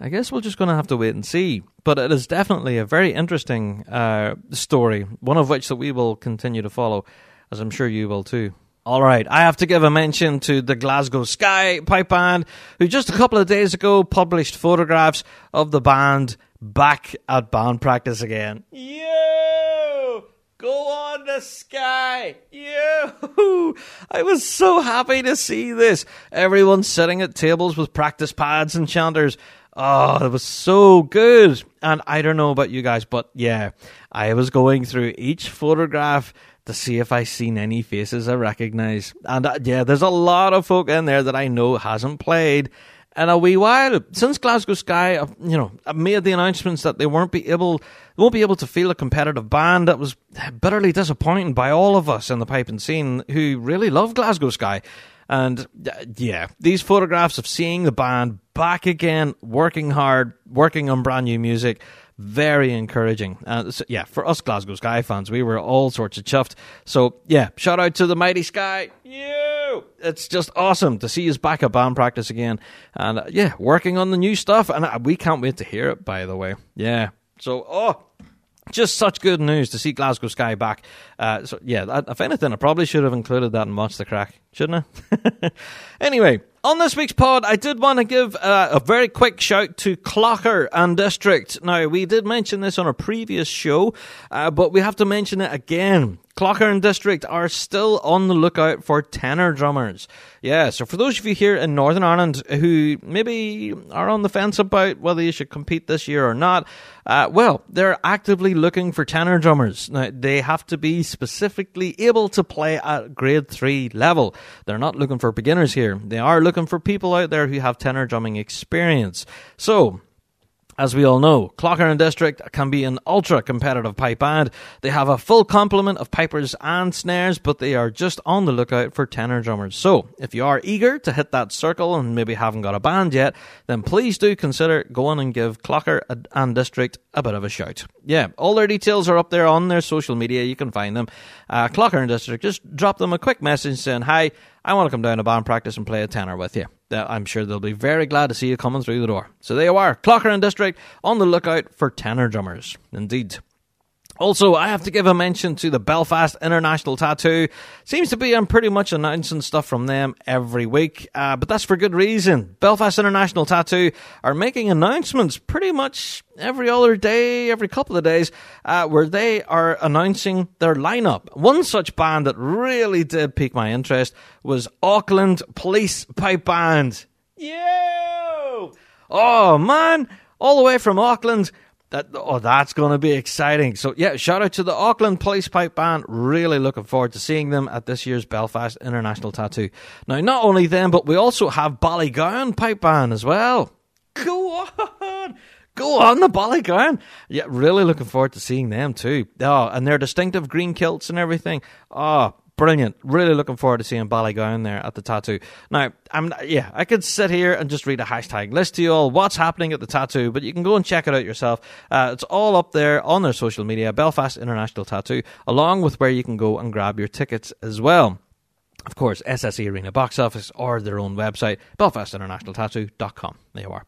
A: I guess we're just going to have to wait and see. But it is definitely a very interesting uh, story, one of which that we will continue to follow, as I'm sure you will too. All right, I have to give a mention to the Glasgow Skye Pipe Band, who just a couple of days ago published photographs of the band back at band practice again. You go on the sky, you! I was so happy to see this. Everyone sitting at tables with practice pads and chanters. Oh, it was so good. And I don't know about you guys, but yeah, I was going through each photograph to see if I seen any faces I recognize. And uh, yeah, there's a lot of folk in there that I know hasn't played in a wee while. Since Glasgow Skye, uh, you know, made the announcements that they weren't be able, won't be able to feel a competitive band. That was bitterly disappointing by all of us in the piping scene who really love Glasgow Skye. And uh, yeah, these photographs of seeing the band back again, working hard, working on brand new music, very encouraging. Uh, so, yeah, for us Glasgow Skye fans, we were all sorts of chuffed. So yeah, shout out to the mighty Skye. You, it's just awesome to see us back at band practice again, and uh, yeah, working on the new stuff, and uh, we can't wait to hear it. By the way, yeah. So oh, just such good news to see Glasgow Skye back. Uh, so yeah, if anything, I probably should have included that in Watch the Crack, shouldn't I? anyway, on this week's pod, I did want to give uh, a very quick shout to Clogher and District. Now, we did mention this on a previous show, uh, but we have to mention it again. Clogher and District are still on the lookout for tenor drummers. Yeah, so for those of you here in Northern Ireland who maybe are on the fence about whether you should compete this year or not, uh, well, they're actively looking for tenor drummers. Now, they have to be specifically able to play at grade 3 level. They're not looking for beginners here. They are looking for people out there who have tenor drumming experience. So, As we all know, Clogher and District can be an ultra competitive pipe band. They have a full complement of pipers and snares, but they are just on the lookout for tenor drummers. So, if you are eager to hit that circle and maybe haven't got a band yet, then please do consider going and give Clogher and District a bit of a shout. Yeah, all their details are up there on their social media. You can find them. Uh, Clogher and District, just drop them a quick message saying, Hi, I want to come down to band practice and play a tenor with you. I'm sure they'll be very glad to see you coming through the door. So there you are, Clogher and District on the lookout for tenor drummers. Indeed. Also, I have to give a mention to the Belfast International Tattoo. Seems to be I'm pretty much announcing stuff from them every week, uh, but that's for good reason. Belfast International Tattoo are making announcements pretty much every other day, every couple of days, uh, where they are announcing their lineup. One such band that really did pique my interest was Auckland Police Pipe Band. Yo! Oh man, all the way from Auckland that oh, that's going to be exciting. So yeah, shout out to the Auckland Police Pipe Band. Really looking forward to seeing them at this year's Belfast International Tattoo. Now, not only them, but we also have Ballygowan Pipe Band as well. Go on, go on the Ballygowan. Yeah, really looking forward to seeing them too. Oh, and their distinctive green kilts and everything. Oh, brilliant. Really looking forward to seeing Ballygowan there at the tattoo. Now, I'm yeah, I could sit here and just read a hashtag list to you all what's happening at the tattoo, but you can go and check it out yourself. Uh, it's all up there on their social media, Belfast International Tattoo, along with where you can go and grab your tickets as well. Of course, SSE Arena box office or their own website, belfastinternationaltattoo.com. There you are.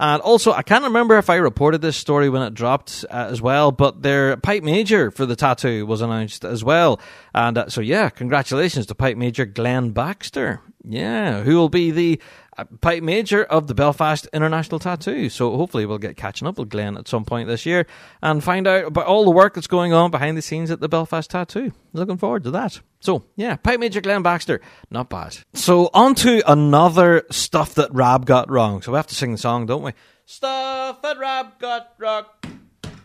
A: And also, I can't remember if I reported this story when it dropped uh, as well, but their pipe major for the tattoo was announced as well. And uh, so, yeah, congratulations to pipe major Glenn Baxter. Yeah, who will be the Uh, pipe major of the Belfast International Tattoo. So hopefully we'll get catching up with Glenn at some point this year and find out about all the work that's going on behind the scenes at the Belfast Tattoo. Looking forward to that. So yeah, pipe major Glenn Baxter, not bad. So on to another stuff that Rab got wrong. So we have to sing the song, don't we? Stuff that Rab got wrong.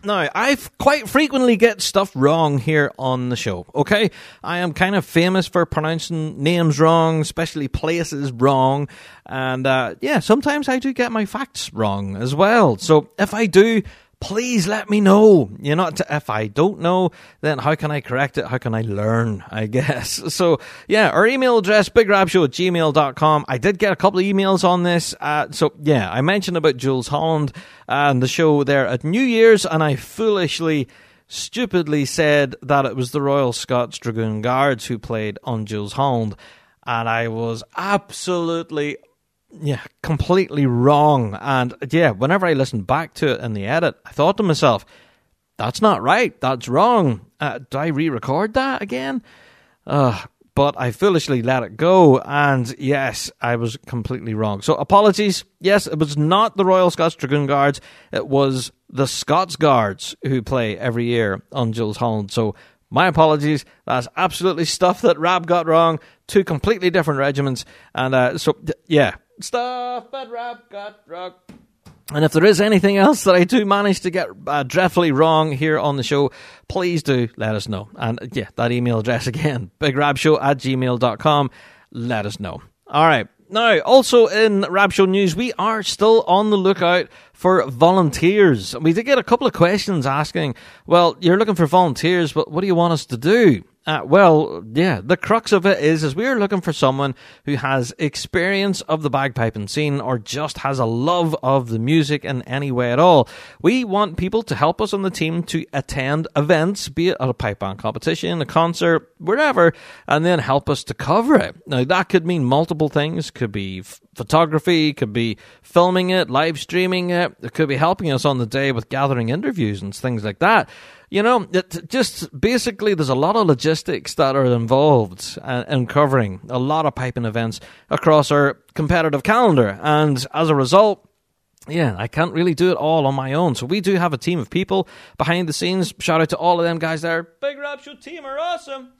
A: Now, I quite frequently get stuff wrong here on the show, okay? I am kind of famous for pronouncing names wrong, especially places wrong, and uh, yeah, sometimes I do get my facts wrong as well. So if I do, please let me know. You know, if I don't know, then how can I correct it? How can I learn, I guess? So, yeah, our email address, bigrabshow at gmail.com. I did get a couple of emails on this. Uh, so, yeah, I mentioned about Jools Holland and the show there at New Year's, and I foolishly, stupidly said that it was the Royal Scots Dragoon Guards who played on Jools Holland. And I was absolutely yeah, completely wrong. And yeah, whenever I listened back to it in the edit, I thought to myself, that's not right. That's wrong. Uh, do I re record that again? Uh, but I foolishly let it go. And yes, I was completely wrong. So apologies. Yes, it was not the Royal Scots Dragoon Guards. It was the Scots Guards who play every year on Jools Holland. So my apologies. That's absolutely stuff that Rab got wrong. Two completely different regiments. And uh, so, yeah, stuff that Rab got wrong. And if there is anything else that I do manage to get uh, dreadfully wrong here on the show, please do let us know. And yeah, that email address again, bigrabshow at gmail.com. Let us know. All right. Now, also in Rab Show news, we are still on the lookout for volunteers. We did get a couple of questions asking, well, you're looking for volunteers, but what do you want us to do? Uh, well, yeah, the crux of it is, is we're looking for someone who has experience of the bagpiping scene or just has a love of the music in any way at all. We want people to help us on the team to attend events, be it at a pipe band competition, a concert, wherever, and then help us to cover it. Now, that could mean multiple things. Could be f- photography, could be filming it, live streaming it. It could be helping us on the day with gathering interviews and things like that you know, it just basically there's a lot of logistics that are involved in covering a lot of piping events across our competitive calendar. And as a result, yeah, I can't really do it all on my own. So we do have a team of people behind the scenes. Shout out to all of them guys there. Big Rab Show team are awesome.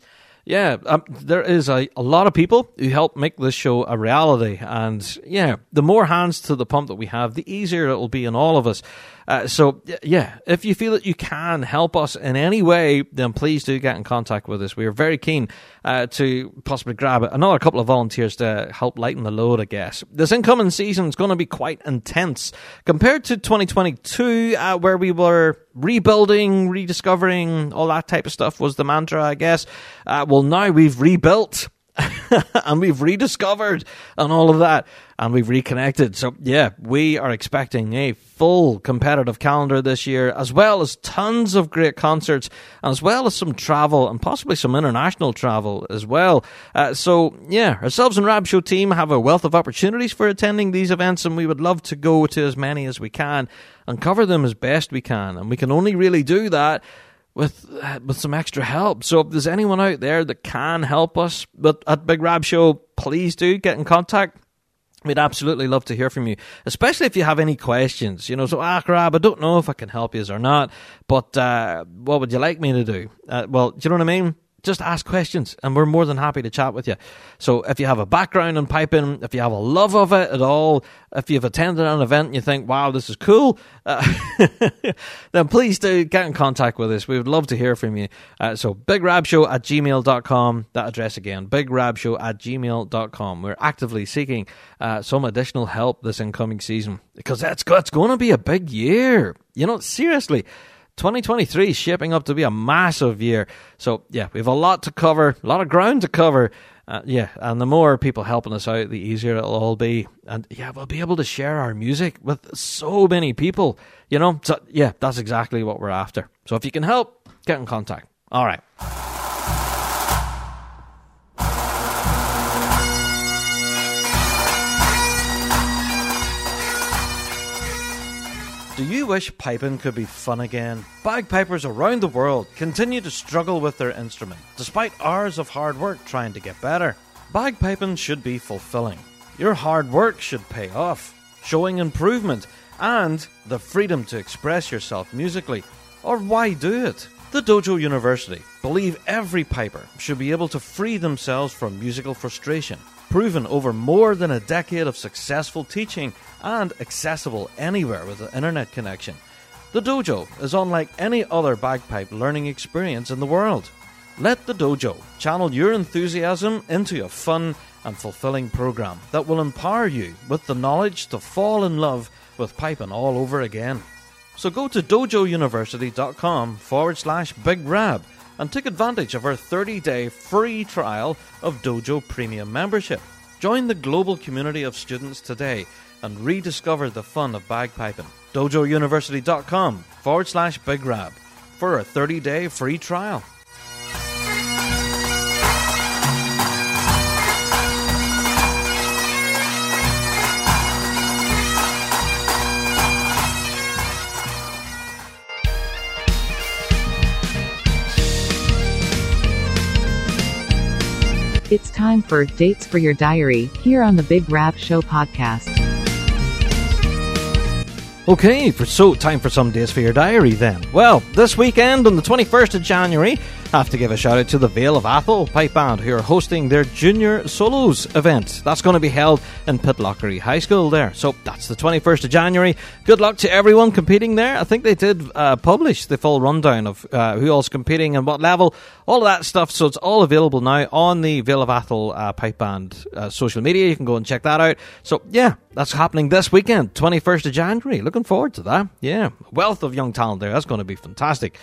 A: yeah, um, there is a, a lot of people who help make this show a reality. And yeah, the more hands to the pump that we have, the easier it will be on all of us. Uh, so yeah, if you feel that you can help us in any way, then please do get in contact with us. We are very keen uh, to possibly grab another couple of volunteers to help lighten the load. I guess this incoming season is going to be quite intense compared to 2022, uh, where we were rebuilding, rediscovering, all that type of stuff was the mantra, I guess. Uh, well, now we've rebuilt. and we've rediscovered and all of that and we've reconnected. So yeah, we are expecting a full competitive calendar this year, as well as tons of great concerts, as well as some travel and possibly some international travel as well. Uh, so yeah, ourselves and Rab Show team have a wealth of opportunities for attending these events, and we would love to go to as many as we can and cover them as best we can. And we can only really do that with uh, with some extra help. So if there's anyone out there that can help us but at Big Rab Show, please do get in contact. We'd absolutely love to hear from you, especially if you have any questions. You know, so ah, Rab, I don't know if I can help you or not, but uh, what would you like me to do? Uh, well, do you know what I mean? Just ask questions and we're more than happy to chat with you. So if you have a background in piping, if you have a love of it at all, if you've attended an event and you think, wow, this is cool, uh, then please do get in contact with us. We would love to hear from you. Uh, so bigrabshow at gmail.com, that address again, bigrabshow at gmail.com. We're actively seeking uh, some additional help this incoming season because that's, that's going to be a big year. You know, seriously. 2023 is shaping up to be a massive year. So, yeah, we have a lot to cover, a lot of ground to cover. Uh, yeah, and the more people helping us out, the easier it'll all be. And yeah, we'll be able to share our music with so many people, you know? So, yeah, that's exactly what we're after. So, if you can help, get in contact. All right. Do you wish piping could be fun again? Bagpipers around the world continue to struggle with their instrument, despite hours of hard work trying to get better. Bagpiping should be fulfilling. Your hard work should pay off, showing improvement and the freedom to express yourself musically. Or why do it? The Dojo University believe every piper should be able to free themselves from musical frustration proven over more than a decade of successful teaching and accessible anywhere with an internet connection. The dojo is unlike any other bagpipe learning experience in the world. Let the dojo channel your enthusiasm into a fun and fulfilling program that will empower you with the knowledge to fall in love with piping all over again. So go to dojouniversity.com forward slash big rab and take advantage of our 30 day free trial of Dojo Premium membership. Join the global community of students today and rediscover the fun of bagpiping. DojoUniversity.com forward slash Big Rab for a 30 day free trial.
K: It's time for Dates for Your Diary here on the Big Rab Show podcast.
A: Okay, for so time for some days for your diary then. Well, this weekend on the 21st of January, have to give a shout out to the Vale of Atholl Pipe Band who are hosting their Junior Solos event. That's going to be held in Pitlochry High School there. So that's the 21st of January. Good luck to everyone competing there. I think they did uh, publish the full rundown of uh, who all's competing and what level, all of that stuff. So it's all available now on the Vale of Atholl uh, Pipe Band uh, social media. You can go and check that out. So yeah, that's happening this weekend, 21st of January. Looking forward to that. Yeah, wealth of young talent there. That's going to be fantastic.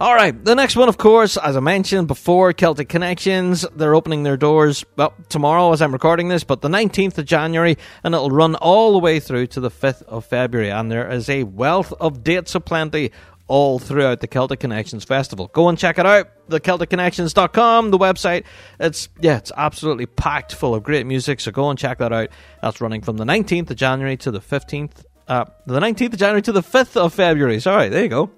A: All right, the next one, of course, as I mentioned before, Celtic Connections. They're opening their doors, well, tomorrow as I'm recording this, but the 19th of January, and it'll run all the way through to the 5th of February. And there is a wealth of dates aplenty all throughout the Celtic Connections Festival. Go and check it out. The CelticConnections.com, the website. It's yeah, it's absolutely packed full of great music. So go and check that out. That's running from the 19th of January to the 15th. Uh, the 19th of January to the 5th of February. Sorry, there you go.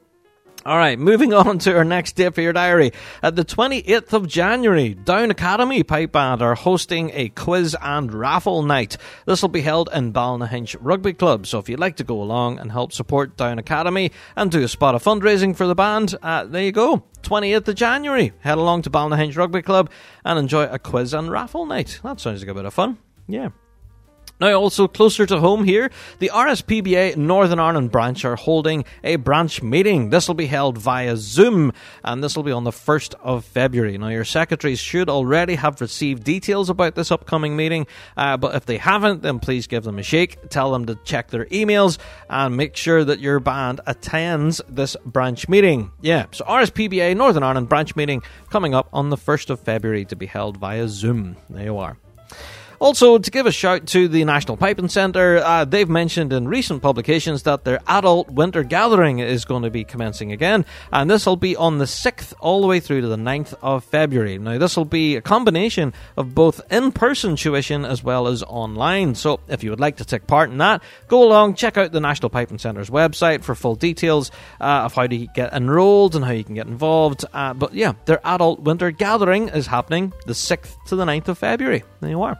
A: All right, moving on to our next date for your diary. At the 28th of January, Down Academy Pipe Band are hosting a quiz and raffle night. This will be held in Ballynahinch Rugby Club. So if you'd like to go along and help support Down Academy and do a spot of fundraising for the band, uh, there you go. 28th of January. Head along to Ballynahinch Rugby Club and enjoy a quiz and raffle night. That sounds like a bit of fun. Yeah. Now, also closer to home here, the RSPBA Northern Ireland branch are holding a branch meeting. This will be held via Zoom, and this will be on the 1st of February. Now, your secretaries should already have received details about this upcoming meeting, uh, but if they haven't, then please give them a shake. Tell them to check their emails and make sure that your band attends this branch meeting. Yeah, so RSPBA Northern Ireland branch meeting coming up on the 1st of February to be held via Zoom. There you are. Also, to give a shout to the National Piping Centre, uh, they've mentioned in recent publications that their adult winter gathering is going to be commencing again, and this will be on the 6th all the way through to the 9th of February. Now, this will be a combination of both in person tuition as well as online. So, if you would like to take part in that, go along, check out the National Piping Centre's website for full details uh, of how to get enrolled and how you can get involved. Uh, but yeah, their adult winter gathering is happening the 6th to the 9th of February. There you are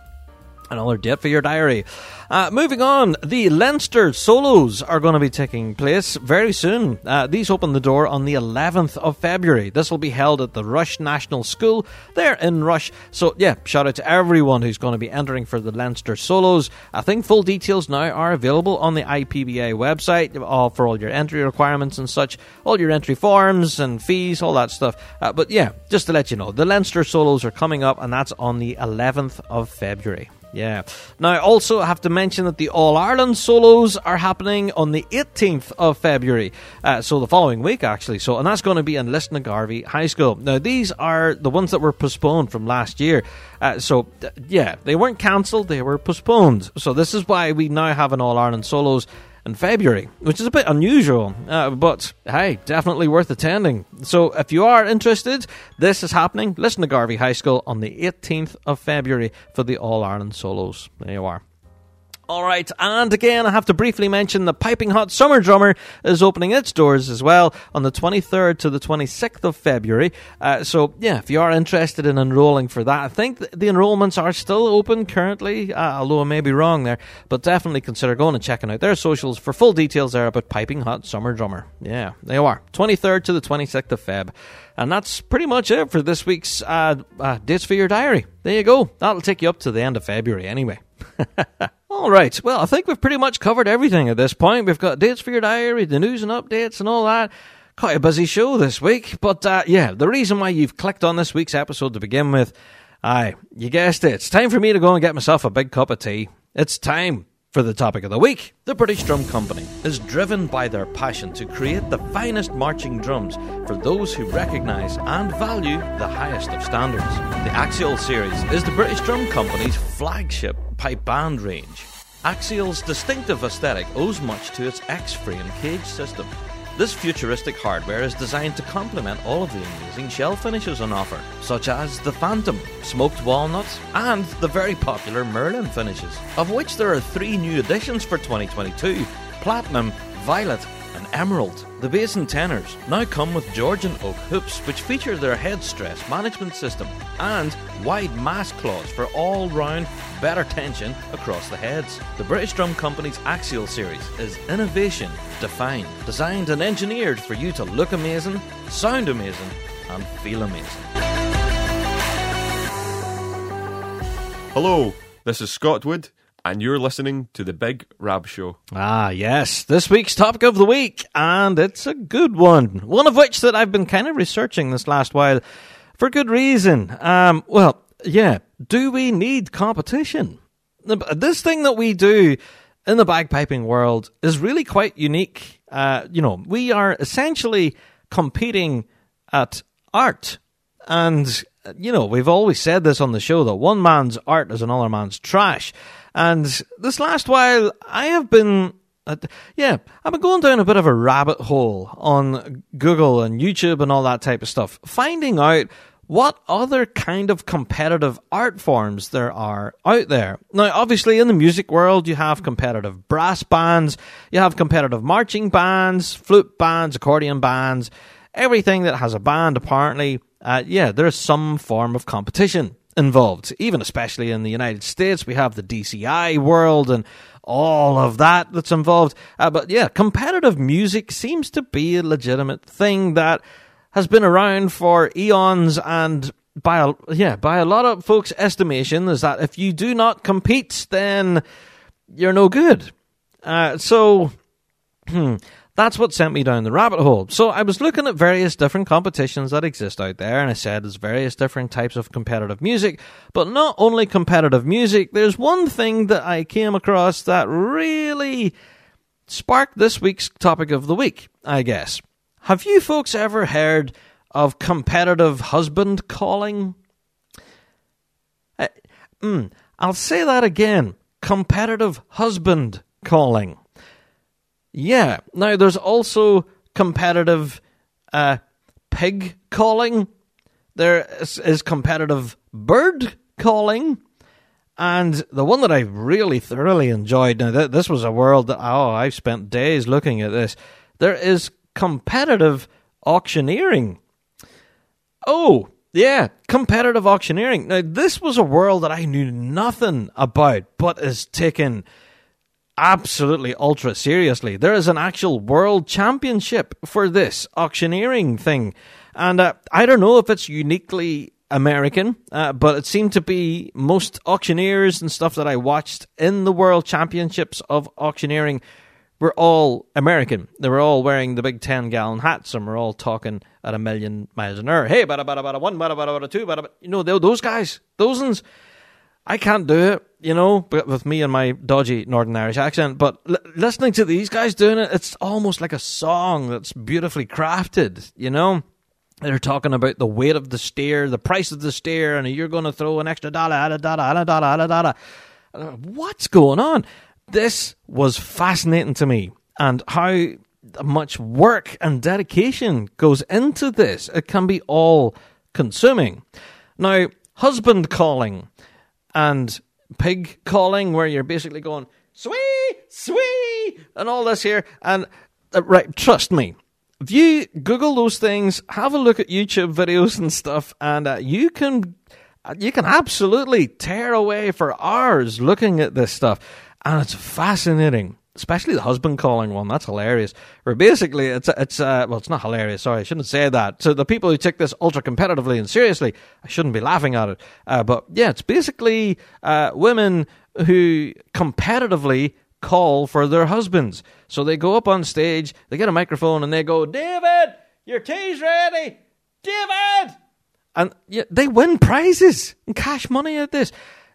A: another date for your diary. Uh, moving on, the Leinster solos are going to be taking place very soon. Uh, these open the door on the 11th of February. This will be held at the Rush National School there in Rush. So, yeah, shout out to everyone who's going to be entering for the Leinster solos. I think full details now are available on the IPBA website all, for all your entry requirements and such, all your entry forms and fees, all that stuff. Uh, but yeah, just to let you know, the Leinster solos are coming up, and that's on the 11th of February. Yeah. Now, I also, have to mention that the All Ireland solos are happening on the 18th of February. Uh, so, the following week, actually. So, and that's going to be in Lisnagarvey High School. Now, these are the ones that were postponed from last year. Uh, so, yeah, they weren't cancelled, they were postponed. So, this is why we now have an All Ireland solos in February, which is a bit unusual, uh, but hey, definitely worth attending. So if you are interested, this is happening. Lisnagarvey High School on the 18th of February for the All Ireland Solos. There you are. All right, and again, I have to briefly mention the Piping Hot Summer Drummer is opening its doors as well on the 23rd to the 26th of February. Uh, so, yeah, if you are interested in enrolling for that, I think the enrolments are still open currently, uh, although I may be wrong there, but definitely consider going and checking out their socials for full details there about Piping Hot Summer Drummer. Yeah, they are, 23rd to the 26th of Feb. And that's pretty much it for this week's uh, uh, Dates for Your Diary. There you go. That'll take you up to the end of February anyway. all right. Well, I think we've pretty much covered everything at this point. We've got dates for your diary, the news and updates, and all that. Quite a busy show this week. But uh, yeah, the reason why you've clicked on this week's episode to begin with, aye, you guessed it. It's time for me to go and get myself a big cup of tea. It's time for the topic of the week, the British Drum Company is driven by their passion to create the finest marching drums for those who recognise and value the highest of standards. The Axial series is the British Drum Company's flagship pipe band range. Axial's distinctive aesthetic owes much to its X-frame cage system this futuristic hardware is designed to complement all of the amazing shell finishes on offer, such as the Phantom, Smoked Walnut, and the very popular Merlin finishes, of which there are three new additions for 2022 Platinum, Violet, Emerald. The bass and tenors now come with Georgian oak hoops, which feature their head stress management system and wide mass claws for all round better tension across the heads. The British Drum Company's Axial series is innovation defined, designed and engineered for you to look amazing, sound amazing, and feel amazing.
L: Hello, this is Scott Wood and you're listening to the Big Rab Show.
A: Ah, yes, this week's topic of the week, and it's a good one. One of which that I've been kind of researching this last while for good reason. Um, well, yeah, do we need competition? This thing that we do in the bagpiping world is really quite unique. Uh, you know, we are essentially competing at art. And, you know, we've always said this on the show that one man's art is another man's trash. And this last while, I have been, uh, yeah, I've been going down a bit of a rabbit hole on Google and YouTube and all that type of stuff, finding out what other kind of competitive art forms there are out there. Now, obviously, in the music world, you have competitive brass bands, you have competitive marching bands, flute bands, accordion bands, everything that has a band, apparently. Uh, yeah, there's some form of competition involved. Even especially in the United States, we have the DCI world and all of that that's involved. Uh, but yeah, competitive music seems to be a legitimate thing that has been around for eons and by a, yeah, by a lot of folks' estimation is that if you do not compete, then you're no good. Uh, so, hmm, that's what sent me down the rabbit hole. So I was looking at various different competitions that exist out there, and I said there's various different types of competitive music, but not only competitive music. There's one thing that I came across that really sparked this week's topic of the week, I guess. Have you folks ever heard of competitive husband calling? Uh, mm, I'll say that again. Competitive husband calling. Yeah. Now, there's also competitive uh, pig calling. There is, is competitive bird calling. And the one that I really thoroughly enjoyed, now th- this was a world that, oh, I've spent days looking at this. There is competitive auctioneering. Oh, yeah, competitive auctioneering. Now, this was a world that I knew nothing about, but is taken absolutely ultra seriously. There is an actual world championship for this auctioneering thing. And uh, I don't know if it's uniquely American, uh, but it seemed to be most auctioneers and stuff that I watched in the world championships of auctioneering were all American. They were all wearing the big 10 gallon hats and we're all talking at a million miles an hour. Hey, bada, bada, bada, one, bada, bada, bada, two, bada, bada. You know, those guys, those ones. I can't do it, you know, with me and my dodgy Northern Irish accent. But l- listening to these guys doing it, it's almost like a song that's beautifully crafted, you know? They're talking about the weight of the steer, the price of the steer, and you're going to throw an extra dollar, dollar, dollar, dollar. What's going on? This was fascinating to me, and how much work and dedication goes into this. It can be all consuming. Now, husband calling and pig calling, where you're basically going, sweet, sweet, and all this here. And uh, right, trust me, if you Google those things, have a look at YouTube videos and stuff, and uh, you can you can absolutely tear away for hours looking at this stuff, and it's fascinating. Especially the husband calling one, that's hilarious. Where basically it's it's uh, well, it's not hilarious. Sorry, I shouldn't say that. So the people who take this ultra competitively and seriously, I shouldn't be laughing at it. Uh, but yeah, it's basically uh, women who competitively call for their husbands. So they go up on stage, they get a microphone, and they go, David, your tea's ready. David! And yeah, they win prizes and cash money at this.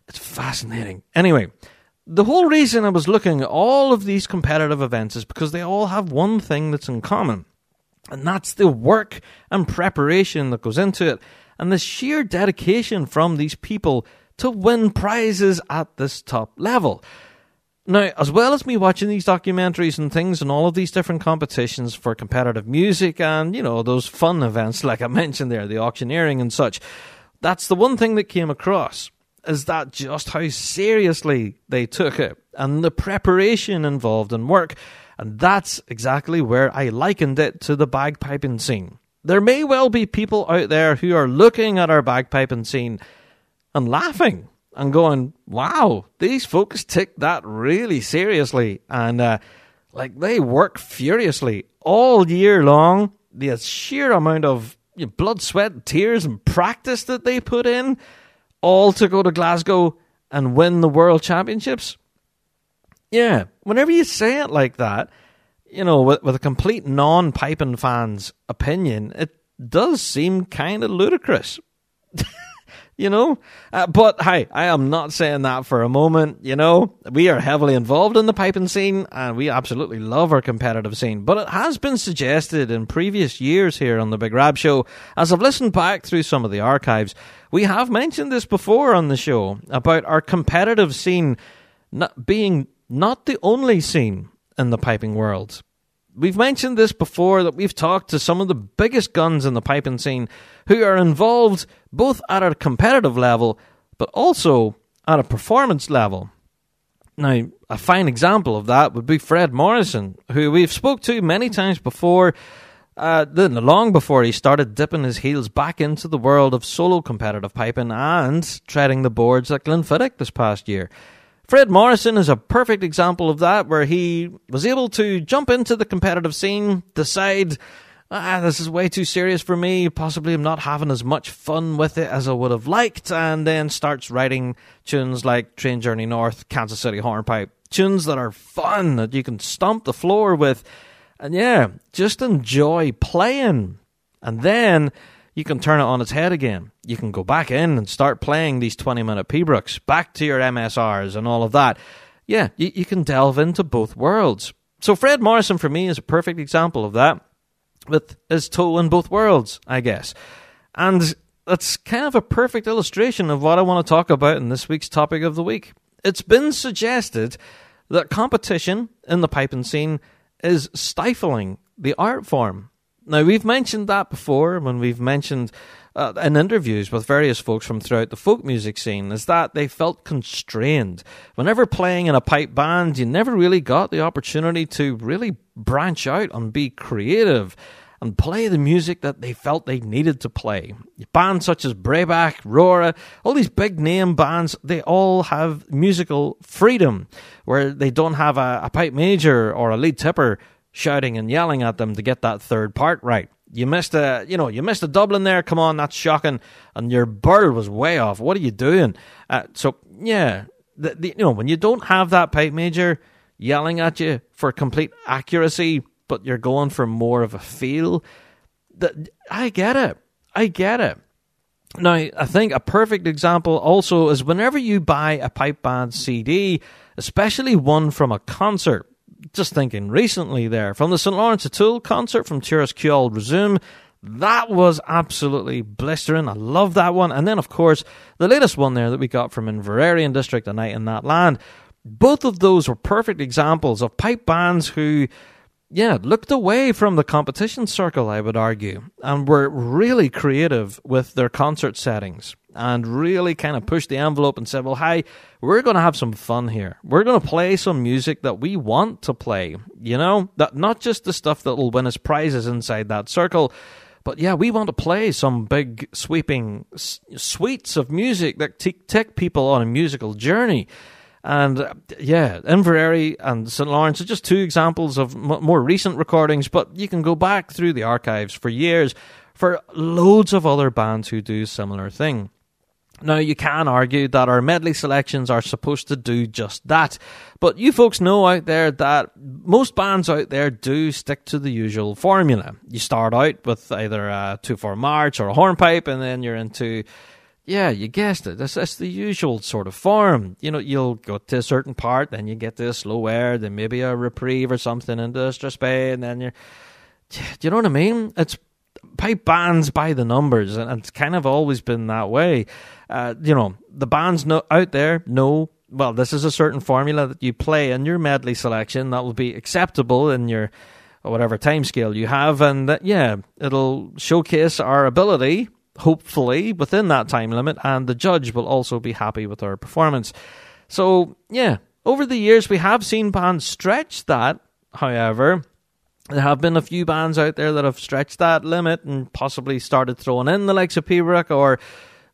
A: It's fascinating. Anyway, the whole reason I was looking at all of these competitive events is because they all have one thing that's in common. And that's the work and preparation that goes into it, and the sheer dedication from these people to win prizes at this top level. Now, as well as me watching these documentaries and things and all of these different competitions for competitive music and, you know, those fun events like I mentioned there, the auctioneering and such, that's the one thing that came across is that just how seriously they took it and the preparation involved in work. And that's exactly where I likened it to the bagpiping scene. There may well be people out there who are looking at our bagpiping scene and laughing and going, wow, these folks take that really seriously. And, uh, like, they work furiously all year long. The sheer amount of blood, sweat, tears, and practice that they put in, all to go to Glasgow and win the World Championships. Yeah, whenever you say it like that, you know, with, with a complete non piping fan's opinion, it does seem kind of ludicrous. you know? Uh, but hey, I am not saying that for a moment. You know, we are heavily involved in the piping scene and we absolutely love our competitive scene. But it has been suggested in previous years here on the Big Rab Show, as I've listened back through some of the archives, we have mentioned this before on the show about our competitive scene not being not the only scene in the piping world. we've mentioned this before that we've talked to some of the biggest guns in the piping scene who are involved both at a competitive level but also at a performance level. Now, a fine example of that would be Fred Morrison, who we've spoke to many times before, uh, long before he started dipping his heels back into the world of solo competitive piping and treading the boards at Glenfiddich this past year. Fred Morrison is a perfect example of that, where he was able to jump into the competitive scene, decide ah, this is way too serious for me. Possibly I'm not having as much fun with it as I would have liked. And then starts writing tunes like Train Journey North, Kansas City Hornpipe. Tunes that are fun, that you can stomp the floor with. And yeah, just enjoy playing. And then you can turn it on its head again. You can go back in and start playing these 20 minute Pibrochs, back to your MSRs and all of that. Yeah, you, you can delve into both worlds. So Fred Morrison for me is a perfect example of that with his toe in both worlds, I guess. And that's kind of a perfect illustration of what I want to talk about in this week's topic of the week. It's been suggested that competition in the piping scene is stifling the art form. Now, we've mentioned that before when we've mentioned uh, in interviews with various folks from throughout the folk music scene, is that they felt constrained. Whenever playing in a pipe band, you never really got the opportunity to really branch out and be creative and play the music that they felt they needed to play. Bands such as Breabach, Rura, all these big name bands, they all have musical freedom where they don't have a, a pipe major or a lead tipper shouting and yelling at them to get that third part right. You missed a, you know, you missed a doubling there. Come on, that's shocking. And your birl was way off. What are you doing? Uh, so yeah, the, the, you know, when you don't have that pipe major yelling at you for complete accuracy, but you're going for more of a feel. That I get it. I get it. Now, I think a perfect example also is whenever you buy a pipe band CD, especially one from a concert. Just thinking recently there, from the St. Laurence O'Toole concert from Turas Ceol Resume, that was absolutely blistering. I love that one. And then, of course, the latest one there that we got from Inveraray and District, A Night in That Land. Both of those were perfect examples of pipe bands who yeah, looked away from the competition circle, I would argue, and were really creative with their concert settings and really kind of pushed the envelope and said, well, hi, we're going to have some fun here. We're going to play some music that we want to play, you know, that not just the stuff that will win us prizes inside that circle, but yeah, we want to play some big sweeping s- suites of music that t- take people on a musical journey. And uh, yeah, Inveraray and St. Laurence are just two examples of m- more recent recordings, but you can go back through the archives for years for loads of other bands who do similar thing. Now, you can argue that our medley selections are supposed to do just that, but you folks know out there that most bands out there do stick to the usual formula. You start out with either a 2 4 march or a hornpipe, and then you're into yeah, you guessed it. That's, that's the usual sort of form. You know, you'll go to a certain part, then you get to a slow air, then maybe a reprieve or something into a strathspey, and then you're. Do you know what I mean? It's pipe bands by the numbers, and it's kind of always been that way. Uh, you know, the bands out there know, well, this is a certain formula that you play in your medley selection that will be acceptable in your whatever time scale you have, and that, yeah, it'll showcase our ability hopefully within that time limit, and the judge will also be happy with our performance. So, yeah, over the years we have seen bands stretch that. However, there have been a few bands out there that have stretched that limit and possibly started throwing in the likes of Pibroch or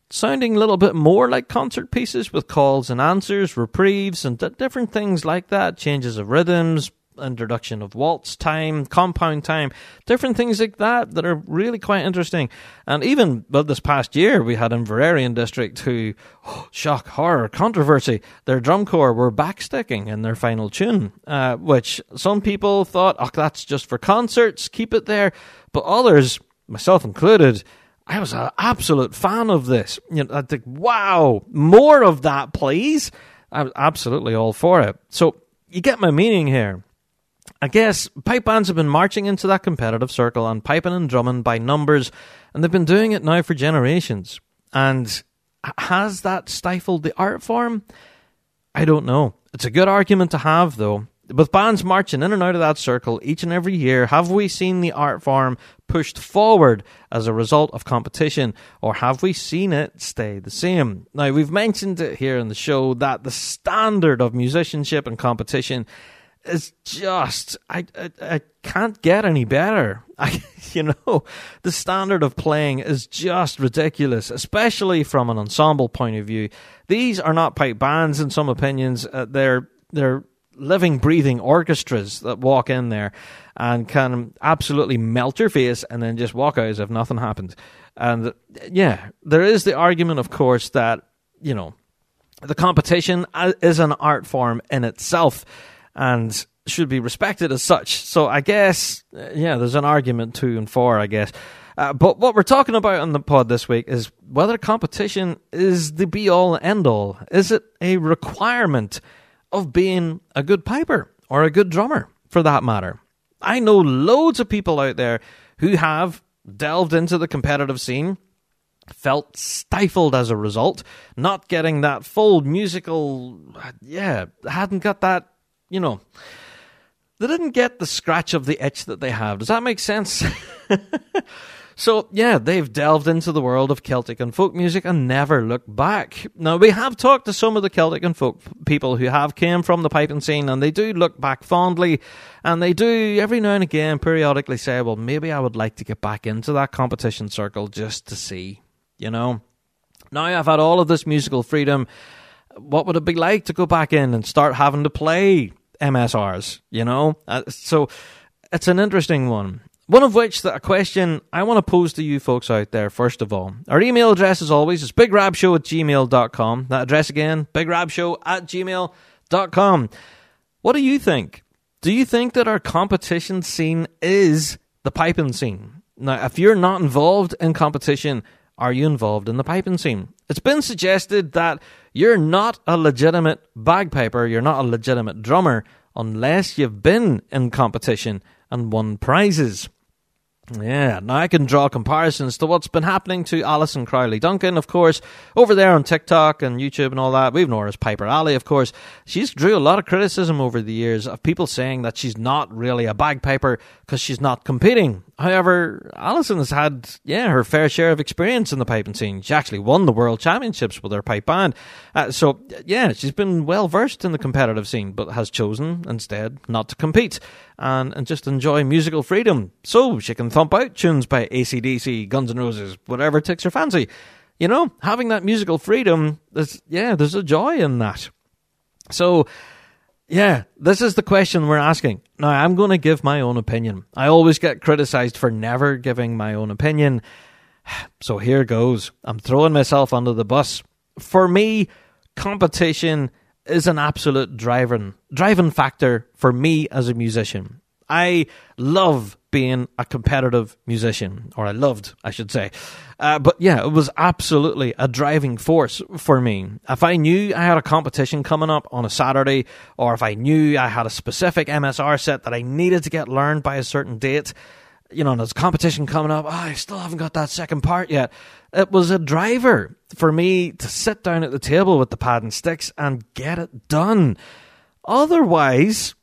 A: sounding a little bit more like concert pieces with calls and answers, reprieves, and different things like that, changes of rhythms, introduction of waltz time, compound time, different things like that that are really quite interesting. And even this past year, we had Inveraray and District who, oh, shock, horror, controversy, their drum corps were backsticking in their final tune, uh, which some people thought, oh, that's just for concerts, keep it there. But others, myself included, I was an absolute fan of this. You know, I think, wow, more of that, please. I was absolutely all for it. So you get my meaning here. I guess pipe bands have been marching into that competitive circle and piping and drumming by numbers, and they've been doing it now for generations. And has that stifled the art form? I don't know. It's a good argument to have, though. With bands marching in and out of that circle each and every year, have we seen the art form pushed forward as a result of competition, or have we seen it stay the same? Now, we've mentioned it here in the show that the standard of musicianship and competition is just I, I, I can't get any better. I, you know, the standard of playing is just ridiculous, especially from an ensemble point of view. These are not pipe bands, in some opinions. Uh, they're they're living, breathing orchestras that walk in there and can absolutely melt your face and then just walk out as if nothing happened. And yeah, there is the argument, of course, that you know the competition uh, is an art form in itself and should be respected as such. So I guess, uh, yeah, there's an argument two and four, I guess. Uh, but what we're talking about on the pod this week is whether competition is the be all end all. Is it a requirement of being a good piper or a good drummer, for that matter? I know loads of people out there who have delved into the competitive scene, felt stifled as a result, not getting that full musical, yeah, hadn't got that you know, they didn't get the scratch of the itch that they have. Does that make sense? so, yeah, they've delved into the world of Celtic and folk music and never looked back. Now, we have talked to some of the Celtic and folk people who have came from the piping scene and they do look back fondly and they do every now and again periodically say, well, maybe I would like to get back into that competition circle just to see, you know. Now I've had all of this musical freedom. What would it be like to go back in and start having to play MSRs, you know? Uh, so it's an interesting one. One of which, that a question I want to pose to you folks out there, first of all. Our email address, as always, is bigrabshow at gmail.com. That address again, bigrabshow at gmail.com. What do you think? Do you think that our competition scene is the piping scene? Now, if you're not involved in competition, are you involved in the piping scene? It's been suggested that you're not a legitimate bagpiper, you're not a legitimate drummer unless you've been in competition and won prizes. Yeah, now I can draw comparisons to what's been happening to Alison Crowley Duncan, of course, over there on TikTok and YouTube and all that. We've known her as Piper Alley, of course. She's drew a lot of criticism over the years of people saying that she's not really a bagpiper because she's not competing. However, Alison has had, yeah, her fair share of experience in the piping scene. She actually won the world championships with her pipe band. Uh, so, yeah, she's been well versed in the competitive scene, but has chosen instead not to compete and, and just enjoy musical freedom. So she can thump out tunes by ACDC, Guns N' Roses, whatever takes her fancy. You know, having that musical freedom, there's, yeah, there's a joy in that. So, yeah, this is the question we're asking. Now, I'm going to give my own opinion. I always get criticized for never giving my own opinion. So here goes. I'm throwing myself under the bus. For me, competition is an absolute driving driving factor for me as a musician. I love being a competitive musician, or I loved, I should say. Uh, but yeah, it was absolutely a driving force for me. If I knew I had a competition coming up on a Saturday, or if I knew I had a specific MSR set that I needed to get learned by a certain date, you know, and there's a competition coming up, oh, I still haven't got that second part yet. It was a driver for me to sit down at the table with the pad and sticks and get it done. Otherwise,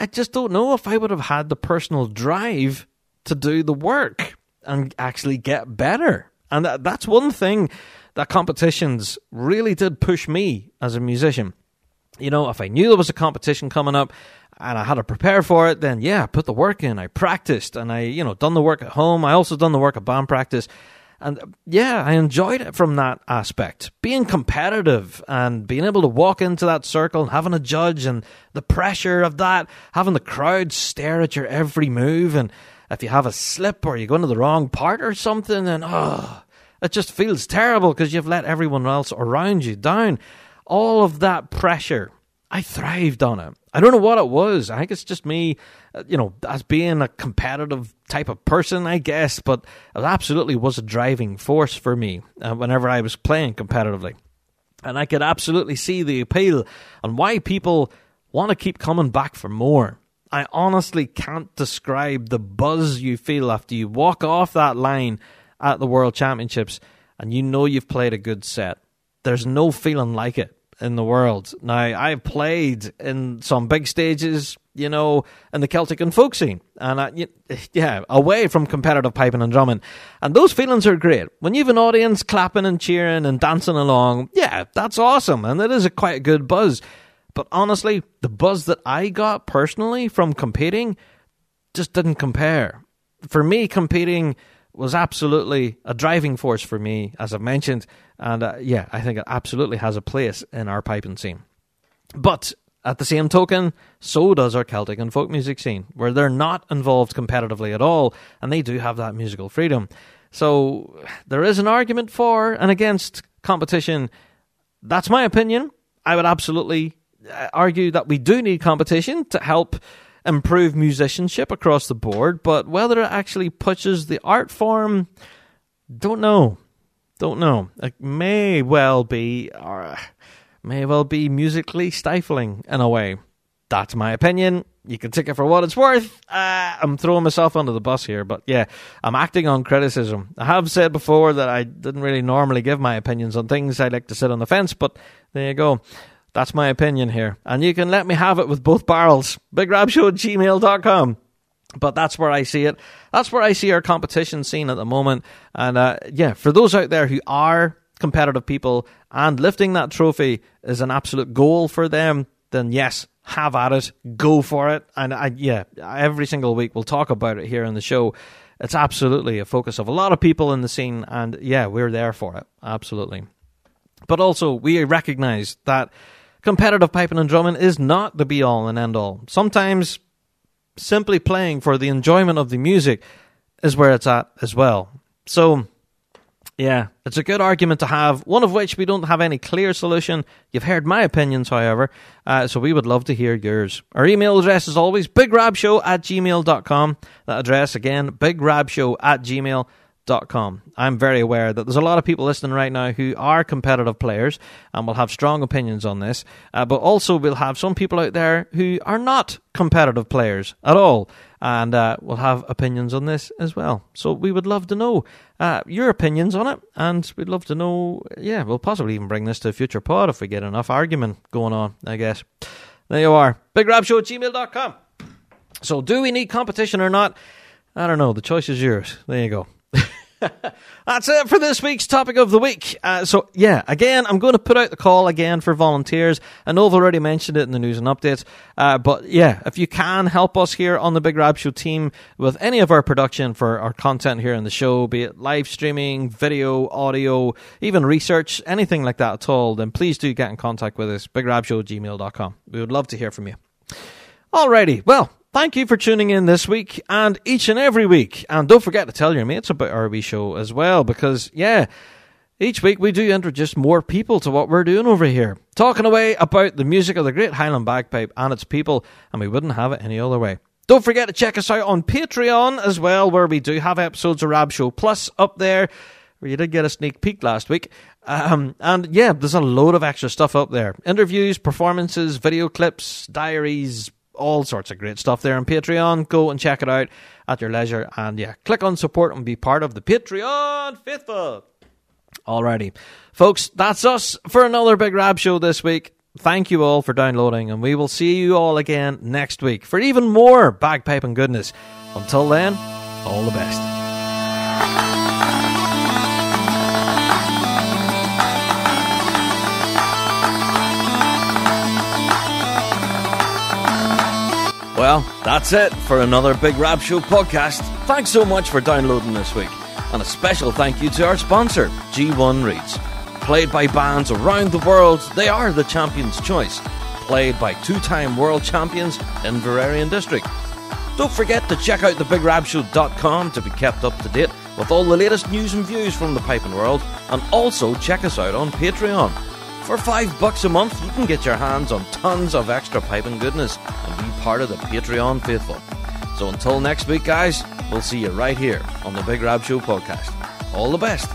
A: I just don't know if I would have had the personal drive to do the work and actually get better. And that, that's one thing that competitions really did push me as a musician. You know, if I knew there was a competition coming up and I had to prepare for it, then yeah, I put the work in. I practiced and I, you know, done the work at home. I also done the work at band practice. And uh, yeah, I enjoyed it from that aspect. Being competitive and being able to walk into that circle and having a judge and the pressure of that, having the crowd stare at your every move. And if you have a slip or you go into the wrong part or something, and oh, it just feels terrible because you've let everyone else around you down. All of that pressure, I thrived on it. I don't know what it was. I think it's just me, uh, you know, as being a competitive type of person, I guess, but it absolutely was a driving force for me uh, whenever I was playing competitively. And I could absolutely see the appeal and why people want to keep coming back for more. I honestly can't describe the buzz you feel after you walk off that line at the World Championships and you know you've played a good set. There's no feeling like it in the world. Now, I've played in some big stages, you know, in the Celtic and folk scene, and I, yeah, away from competitive piping and drumming, and those feelings are great. When you have an audience clapping and cheering and dancing along, yeah, that's awesome, and it is a quite a good buzz. But honestly, the buzz that I got personally from competing just didn't compare. For me, competing was absolutely a driving force for me, as I've mentioned, and uh, yeah, I think it absolutely has a place in our piping scene. But at the same token, so does our Celtic and folk music scene, where they're not involved competitively at all, and they do have that musical freedom. So there is an argument for and against competition. That's my opinion. I would absolutely uh, argue that we do need competition to help improve musicianship across the board, but whether it actually pushes the art form, don't know. Don't know. It may well be, or may well be musically stifling in a way. That's my opinion. You can take it for what it's worth. Uh, I'm throwing myself under the bus here, but yeah, I'm acting on criticism. I have said before that I didn't really normally give my opinions on things. I like to sit on the fence, but there you go. That's my opinion here. And you can let me have it with both barrels. BigRabShow at gmail.com. But that's where I see it. That's where I see our competition scene at the moment. And uh, yeah, for those out there who are competitive people and lifting that trophy is an absolute goal for them, then yes, have at it, go for it. And I, yeah, every single week we'll talk about it here in the show. It's absolutely a focus of a lot of people in the scene, and yeah, we're there for it. Absolutely. But also, we recognize that competitive piping and drumming is not the be all and end all. Sometimes simply playing for the enjoyment of the music is where it's at as well. So, yeah, it's a good argument to have, one of which we don't have any clear solution. You've heard my opinions, however, uh, so we would love to hear yours. Our email address is always bigrabshow at gmail.com. That address again, bigrabshow at gmail.com Com. I'm very aware that there's a lot of people listening right now who are competitive players and will have strong opinions on this, uh, but also we'll have some people out there who are not competitive players at all and uh, will have opinions on this as well. So we would love to know uh, your opinions on it, and we'd love to know, yeah, we'll possibly even bring this to a future pod if we get enough argument going on, I guess. There you are. BigRabShow at gmail.com. So do we need competition or not? I don't know. The choice is yours. There you go. That's it for this week's topic of the week. Uh, so, yeah, again, I'm going to put out the call again for volunteers. I know I've already mentioned it in the news and updates, uh, but yeah, if you can help us here on the Big Rab Show team with any of our production for our content here in the show, be it live streaming, video, audio, even research, anything like that at all, then please do get in contact with us, bigrabshow@gmail.com. We would love to hear from you. Alrighty, well, Thank you for tuning in this week and each and every week. And don't forget to tell your mates about our wee show as well, because, yeah, each week we do introduce more people to what we're doing over here. Talking away about the music of the Great Highland Bagpipe and its people, and we wouldn't have it any other way. Don't forget to check us out on Patreon as well, where we do have episodes of Rab Show Plus up there, where you did get a sneak peek last week. Um, and yeah, there's a load of extra stuff up there interviews, performances, video clips, diaries, all sorts of great stuff there on Patreon. Go and check it out at your leisure. And yeah, click on support and be part of the Patreon faithful. Alrighty. Folks, that's us for another Big Rab show this week. Thank you all for downloading, and we will see you all again next week for even more bagpipe and goodness. Until then, all the best. Well, that's it for another Big Rab Show podcast. Thanks so much for downloading this week. And a special thank you to our sponsor, G1 Reeds. Played by bands around the world, they are the champion's choice. Played by two time world champions Inveraray and District. Don't forget to check out thebigrabshow.com to be kept up to date with all the latest news and views from the piping world, and also check us out on Patreon. For five bucks a month, you can get your hands on tons of extra piping goodness and be part of the Patreon faithful. So until next week, guys, we'll see you right here on the Big Rab Show podcast. All the best.